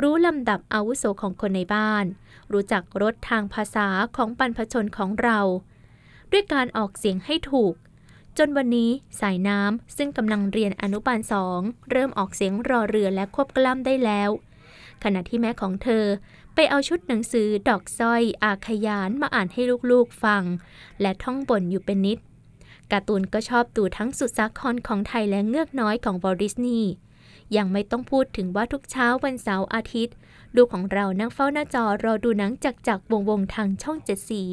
รู้ลำดับอาวุโสของคนในบ้าน รู้จักรสทางภาษาของบรรพชนของเรา ด้วยการออกเสียงให้ถูก จนวันนี้สายน้ำซึ่งกำลังเรียนอนุบาลสองเริ่มออกเสียงรอเรือและควบกล้ำได้แล้ว ขณะที่แม่ของเธอไปเอาชุดหนังสือดอกสร้อยอาขยานมาอ่านให้ลูกๆฟัง และท่องบ่นอยู่เป็นนิดการ์ตูนก็ชอบดูทั้งสุดสาครของไทยและเงือกน้อยของวอลดิสนีย์ ยังไม่ต้องพูดถึงว่าทุกเช้าวันเสาร์อาทิตย์ ลูกของเรานั่งเฝ้าหน้าจอรอดูหนังจักจักวงวงทางช่องเจ็ดสี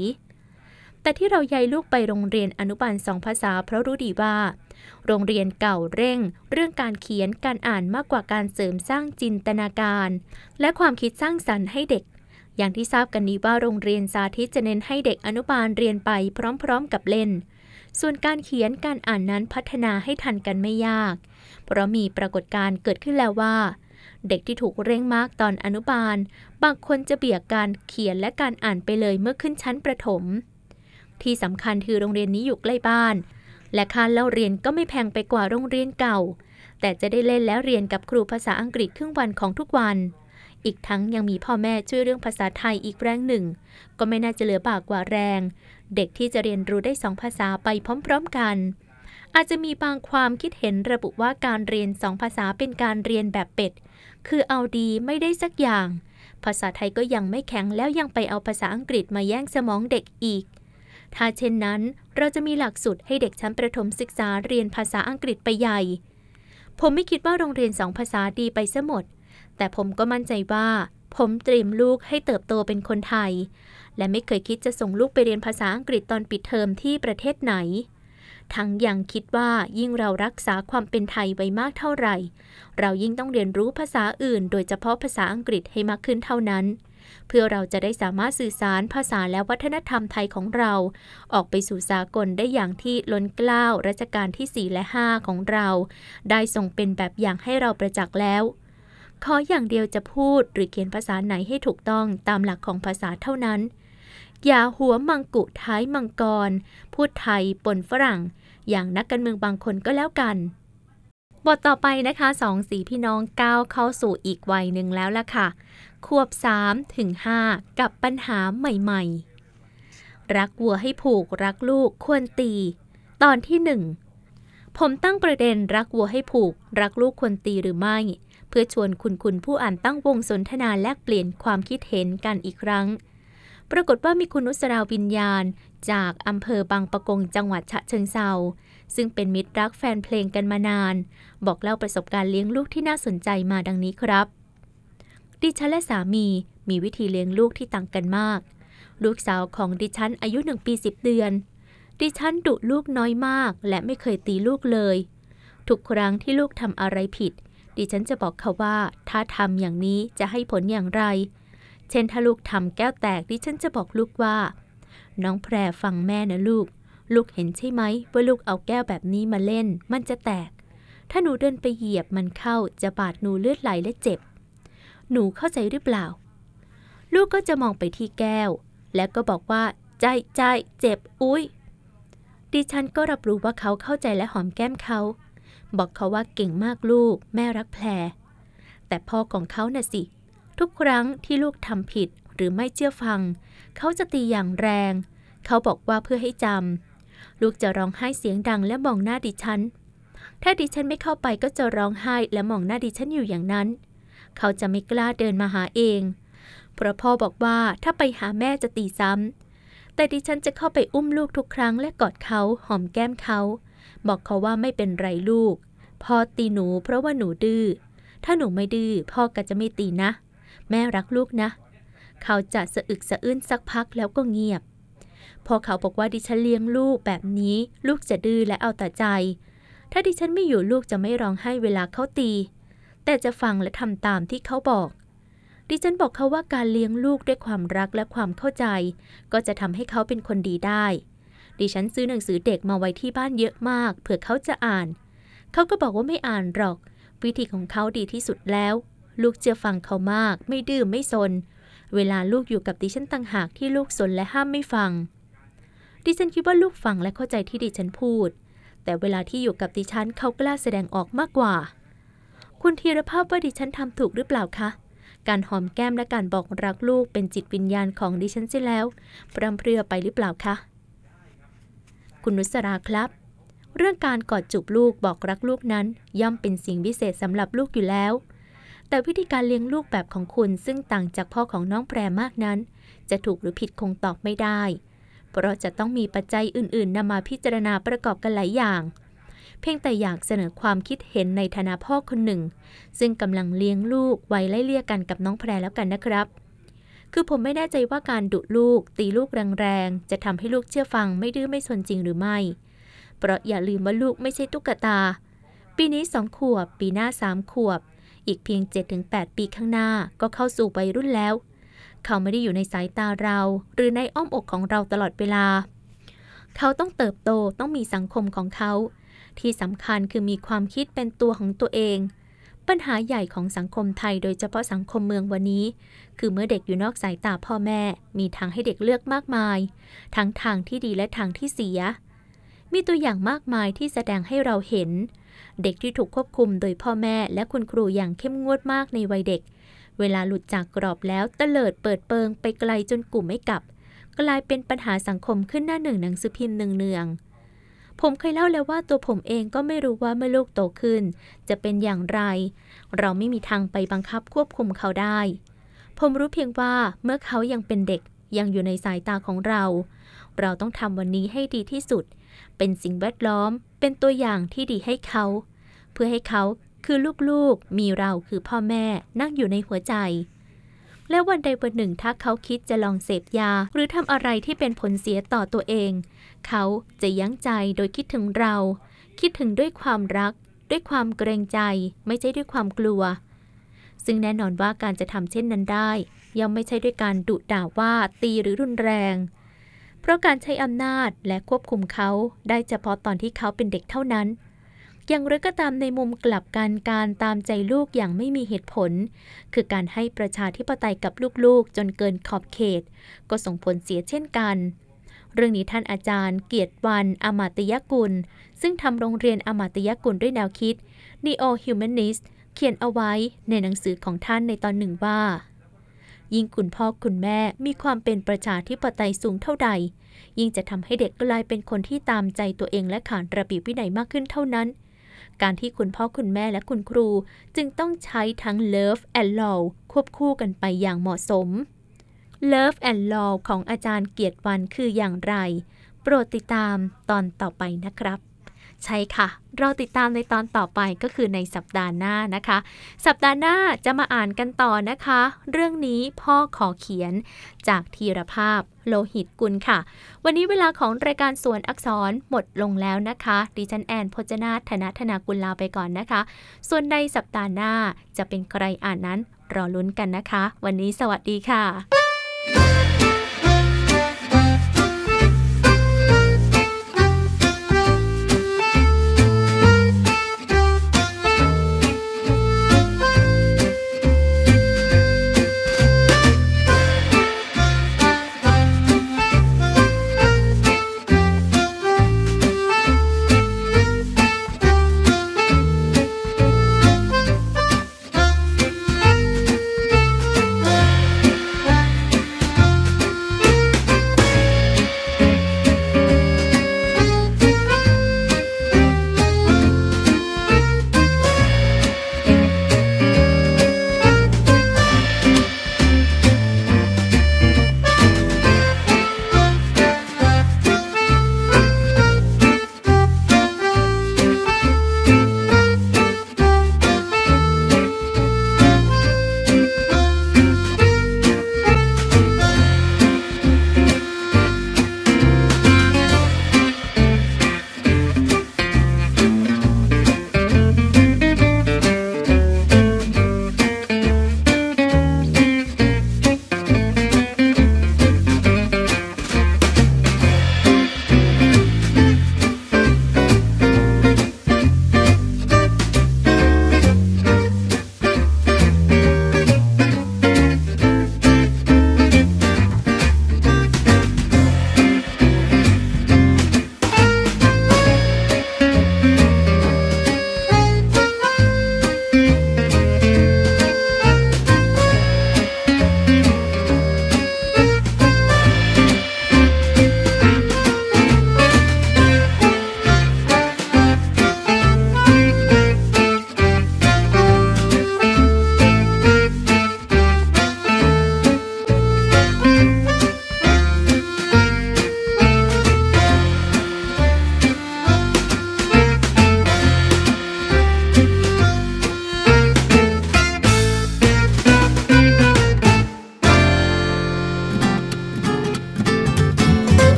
แต่ที่เราย้ายลูกไปโรงเรียนอนุบาลสองภาษา เพราะรู้ดีว่า โรงเรียนเก่าเร่ง เรื่องการเขียนการอ่านมากกว่าการเสริมสร้างจินตนาการ และความคิดสร้างสรรค์ให้เด็ก อย่างที่ทราบกันนี้ว่าโรงเรียนสาธิตจะเน้นให้เด็กอนุบาลเรียนไปพร้อม ๆ กับเล่นส่วนการเขียนการอ่านนั้นพัฒนาให้ทันกันไม่ยาก เพราะมีปรากฏการณ์เกิดขึ้นแล้วว่า เด็กที่ถูกเร่งมากตอนอนุบาล บางคนจะเบี่ยกการเขียนและการอ่านไปเลยเมื่อขึ้นชั้นประถม ที่สำคัญคือโรงเรียนนี้อยู่ใกล้บ้าน และค่าเล่าเรียนก็ไม่แพงไปกว่าโรงเรียนเก่า แต่จะได้เล่นและเรียนกับครูภาษาอังกฤษครึ่งวันของทุกวันอีกทั้งยังมีพ่อแม่ช่วยเรื่องภาษาไทยอีกแรงหนึ่ง ก็ไม่น่าจะเหลือบากกว่าแรง เด็กที่จะเรียนรู้ได้สองภาษาไปพร้อม ๆ กัน อาจจะมีบางความคิดเห็นระบุว่าการเรียนสองภาษาเป็นการเรียนแบบเป็ด คือเอาดีไม่ได้สักอย่าง ภาษาไทยก็ยังไม่แข็งแล้วยังไปเอาภาษาอังกฤษมาแย่งสมองเด็กอีก ถ้าเช่นนั้นเราจะมีหลักสูตรให้เด็กชั้นประถมศึกษาเรียนภาษาอังกฤษไปใหญ่ ผมไม่คิดว่าโรงเรียนสองภาษาดีไปซะหมด แต่ผมก็มั่นใจว่า ผมเตรียมลูกให้เติบโตเป็นคนไทย และไม่เคยคิดจะส่งลูกไปเรียนภาษาอังกฤษตอนปิดเทอมที่ประเทศไหน ทั้งยังคิดว่ายิ่งเรารักษาความเป็นไทยไว้มากเท่าไหร่ เรายิ่งต้องเรียนรู้ภาษาอื่น โดยเฉพาะภาษาอังกฤษให้มากขึ้นเท่านั้น เพื่อเราจะได้สามารถสื่อสารภาษาและวัฒนธรรมไทยของเรา ออกไปสู่สากลได้อย่างที่ล้นเกล้ารัชกาลที่ 4 และ 5 ของเรา ได้ส่งเป็นแบบอย่างให้เราประจักษ์แล้วขออย่างเดียวจะพูดหรือเขียนภาษาไหนให้ถูกต้องตามหลักของภาษาเท่านั้น อย่าหัวมังกุท้ายมังกร พูดไทยปนฝรั่ง อย่างนักการเมืองบางคนก็แล้วกัน บทต่อไปนะคะสองสีพี่น้องก้าวเข้าสู่อีกวัยหนึ่งแล้วล่ะค่ะขวบ3ถึง5กับปัญหาใหม่ๆ รักวัวให้ผูกรักลูกควรตี ตอนที่ 1 ผมตั้งประเด็นรักวัวให้ผูก รักลูกควรตีหรือไม่เพื่อชวนคุณคุณผู้อ่านตั้งวงสนทนาแลกเปลี่ยนความคิดเห็นกันอีกครั้ง ปรากฏว่ามีคุณนุสราวิญญาณ จากอำเภอบางปะกงจังหวัดฉะเชิงเซาซึ่งเป็นมิตรรักแฟนเพลงกันมานาน บอกเล่าประสบการณ์เลี้ยงลูกที่น่าสนใจมาดังนี้ครับ ดิฉันและสามีมีวิธีเลี้ยงลูกที่ต่างกันมาก ลูกสาวของดิฉันอายุหนึ่งปีสิบเดือน ดิฉันดุลูกน้อยมาก และไม่เคยตีลูกเลย ทุกครั้งที่ลูกทำอะไรผิด ดิฉันจะบอกเขาว่า ถ้าทำอย่างนี้จะให้ผลอย่างไร เช่นถ้าลูกทำแก้วแตกดิฉันจะบอกลูกว่า น้องแพรฟังแม่นะลูก ลูกเห็นใช่ไหมว่าลูกเอาแก้วแบบนี้มาเล่น มันจะแตก ถ้าหนูเดินไปเหยียบมันเข้าจะบาดหนูเลือดไหลและเจ็บ หนูเข้าใจหรือเปล่า ลูกก็จะมองไปที่แก้ว แล้วก็บอกว่า ใจใจเจ็บ อุ้ยดิฉันก็รับรู้ว่าเขาเข้าใจและหอมแก้มเขา บอกเขาว่าเก่งมากลูก แม่รักแพรแต่พ่อของเขาน่ะสิ ทุกครั้งที่ลูกทำผิดหรือไม่เชื่อฟัง เขาจะตีอย่างแรง เขาบอกว่าเพื่อให้จำลูกจะร้องไห้เสียงดังและมองหน้าดิฉัน ถ้าดิฉันไม่เข้าไปก็จะร้องไห้และมองหน้าดิฉันอยู่อย่างนั้น เขาจะไม่กล้าเดินมาหาเอง เพราะพ่อบอกว่าถ้าไปหาแม่จะตีซ้ำ แต่ดิฉันจะเข้าไปอุ้มลูกทุกครั้งและกอดเขาหอมแก้มเขา บอกเขาว่าไม่เป็นไรลูก พ่อตีหนูเพราะว่าหนูดื้อ ถ้าหนูไม่ดื้อพ่อก็จะไม่ตีนะ แม่รักลูกนะ เขาจะสะอึกสะอื้นสักพักแล้วก็เงียบ พอเขาบอกว่าดิฉันเลี้ยงลูกแบบนี้ ลูกจะดื้อและเอาแต่ใจ ถ้าดิฉันไม่อยู่ลูกจะไม่ร้องไห้เวลาเขาตี แต่จะฟังและทำตามที่เขาบอก ดิฉันบอกเขาว่าการเลี้ยงลูกด้วยความรักและความเข้าใจ ก็จะทำให้เขาเป็นคนดีได้ ดิฉันซื้อหนังสือเด็กมาไว้ที่บ้านเยอะมาก เผื่อเขาจะอ่าน เขาก็บอกว่าไม่อ่านหรอก วิธีของเขาดีที่สุดแล้ว ลูกเชื่อฟังเขามาก ไม่ดื้อไม่ซน เวลาลูกอยู่กับดิฉันต่างหากที่ลูกสนและห้ามไม่ฟัง ดิฉันคิดว่าลูกฟังและเข้าใจที่ดิฉันพูด แต่เวลาที่อยู่กับดิฉันเขากล้าแสดงออกมากกว่า คุณธีรภาพว่าดิฉันทำถูกหรือเปล่าคะการหอมแก้มและการบอกรักลูกเป็นจิตวิญญาณของดิฉันเสียแล้วปรำเพรือไปหรือเปล่าคะ คุณนุสราครับ เรื่องการกอดจูบลูกบอกรักลูกนั้นย่อมเป็นสิ่งพิเศษสำหรับลูกอยู่แล้ว แต่วิธีการเลี้ยงลูกแบบของคุณซึ่งต่างจากพ่อของน้องแพรมากนั้น จะถูกหรือผิดคงตอบไม่ได้ เพราะจะต้องมีปัจจัยอื่นๆนำมาพิจารณาประกอบกันหลายอย่าง เพียงแต่อยากเสนอความคิดเห็นในฐานะพ่อคนหนึ่ง ซึ่งกำลังเลี้ยงลูกไว้ไล่เลี่ยกันกับน้องแพรแล้วกันนะครับ คือผมไม่แน่ใจว่าการดุลูก ตีลูกแรงๆจะทำให้ลูกเชื่อฟังไม่ดื้อไม่สนจริงหรือไม่ เพราะอย่าลืมว่าลูกไม่ใช่ตุ๊กตา ปีนี้สองขวบ ปีหน้าสามขวบ อีกเพียง 7-8 ปีข้างหน้าก็เข้าสู่วัยรุ่นแล้ว เขาไม่ได้อยู่ในสายตาเรา หรือในอ้อมอกของเราตลอดเวลา เขาต้องเติบโตต้องมีสังคมของเขา ที่สำคัญคือมีความคิดเป็นตัวของตัวเอง ปัญหาใหญ่ของสังคมไทยโดยเฉพาะสังคมเมืองวันนี้ คือเมื่อเด็กอยู่นอกสายตาพ่อแม่ มีทางให้เด็กเลือกมากมาย ทั้งทางที่ดีและทางที่เสียมีตัวอย่างมากมายที่แสดงให้เราเห็น เด็กที่ถูกควบคุมโดยพ่อแม่และคุณครูอย่างเข้มงวดมากในวัยเด็ก เวลาหลุดจากกรอบแล้วเตลิดเปิดเปิงไปไกลจนกลุ่มไม่กลับ กลายเป็นปัญหาสังคมขึ้นหน้าหนึ่งหนังสือพิมพ์เนืองๆผมเคยเล่าแล้วว่าตัวผมเองก็ไม่รู้ว่าเมื่อลูกโตขึ้น จะเป็นอย่างไร เราไม่มีทางไปบังคับควบคุมเขาได้ ผมรู้เพียงว่าเมื่อเขายังเป็นเด็กยังอยู่ในสายตาของเรา เราต้องทำวันนี้ให้ดีที่สุด เป็นสิ่งแวดล้อม เป็นตัวอย่างที่ดีให้เขา เพื่อให้เขาคือลูกๆ มีเราคือพ่อแม่นั่งอยู่ในหัวใจ และวันใดวันหนึ่งถ้าเขาคิดจะลองเสพยา หรือทำอะไรที่เป็นผลเสียต่อตัวเอง เขาจะยั้งใจโดยคิดถึงเรา คิดถึงด้วยความรัก ด้วยความเกรงใจ ไม่ใช่ด้วยความกลัว ซึ่งแน่นอนว่าการจะทำเช่นนั้นได้ย่อมไม่ใช่ด้วยการดุด่าว่าตีหรือรุนแรง เพราะการใช้อำนาจและควบคุมเขาได้เฉพาะตอนที่เขาเป็นเด็กเท่านั้น อย่างไรก็ตามในมุมกลับกันการตามใจลูกอย่างไม่มีเหตุผล คือการให้ประชาธิปไตยกับลูกๆ จนเกินขอบเขต ก็ส่งผลเสียเช่นกัน เรื่องนี้ท่านอาจารย์ เกียรติวันอมาตยกุล ซึ่งทำโรงเรียนอมาตยกุลด้วยแนวคิด Neo Humanist เขียนเอาไว้ในหนังสือของท่านในตอนหนึ่งว่า ยิ่งคุณพ่อคุณแม่มีความเป็นประชาธิปไตยสูงเท่าใด ยิ่งจะทำให้เด็กกลายเป็นคนที่ตามใจตัวเองและขาดระเบียบวินัยมากขึ้นเท่านั้น การที่คุณพ่อคุณแม่และคุณครู จึงต้องใช้ทั้ง love and law ควบคู่กันไปอย่างเหมาะสม love and law ของอาจารย์เกียรติวันคืออย่างไร โปรดติดตามตอนต่อไปนะครับ ใช่ค่ะ เราติดตามในตอนต่อไปก็คือในสัปดาห์หน้านะคะ สัปดาห์หน้าจะมาอ่านกันต่อนะคะ เรื่องนี้พ่อขอเขียนจากธีรภาพโลหิตกุลค่ะ วันนี้เวลาของรายการสวนอักษรหมดลงแล้วนะคะ ดิฉันแอนพจนาถธนธนากุลลาไปก่อนนะคะ ส่วนในสัปดาห์หน้าจะเป็นใครอ่านนั้นรอลุ้นกันนะคะ วันนี้สวัสดีค่ะ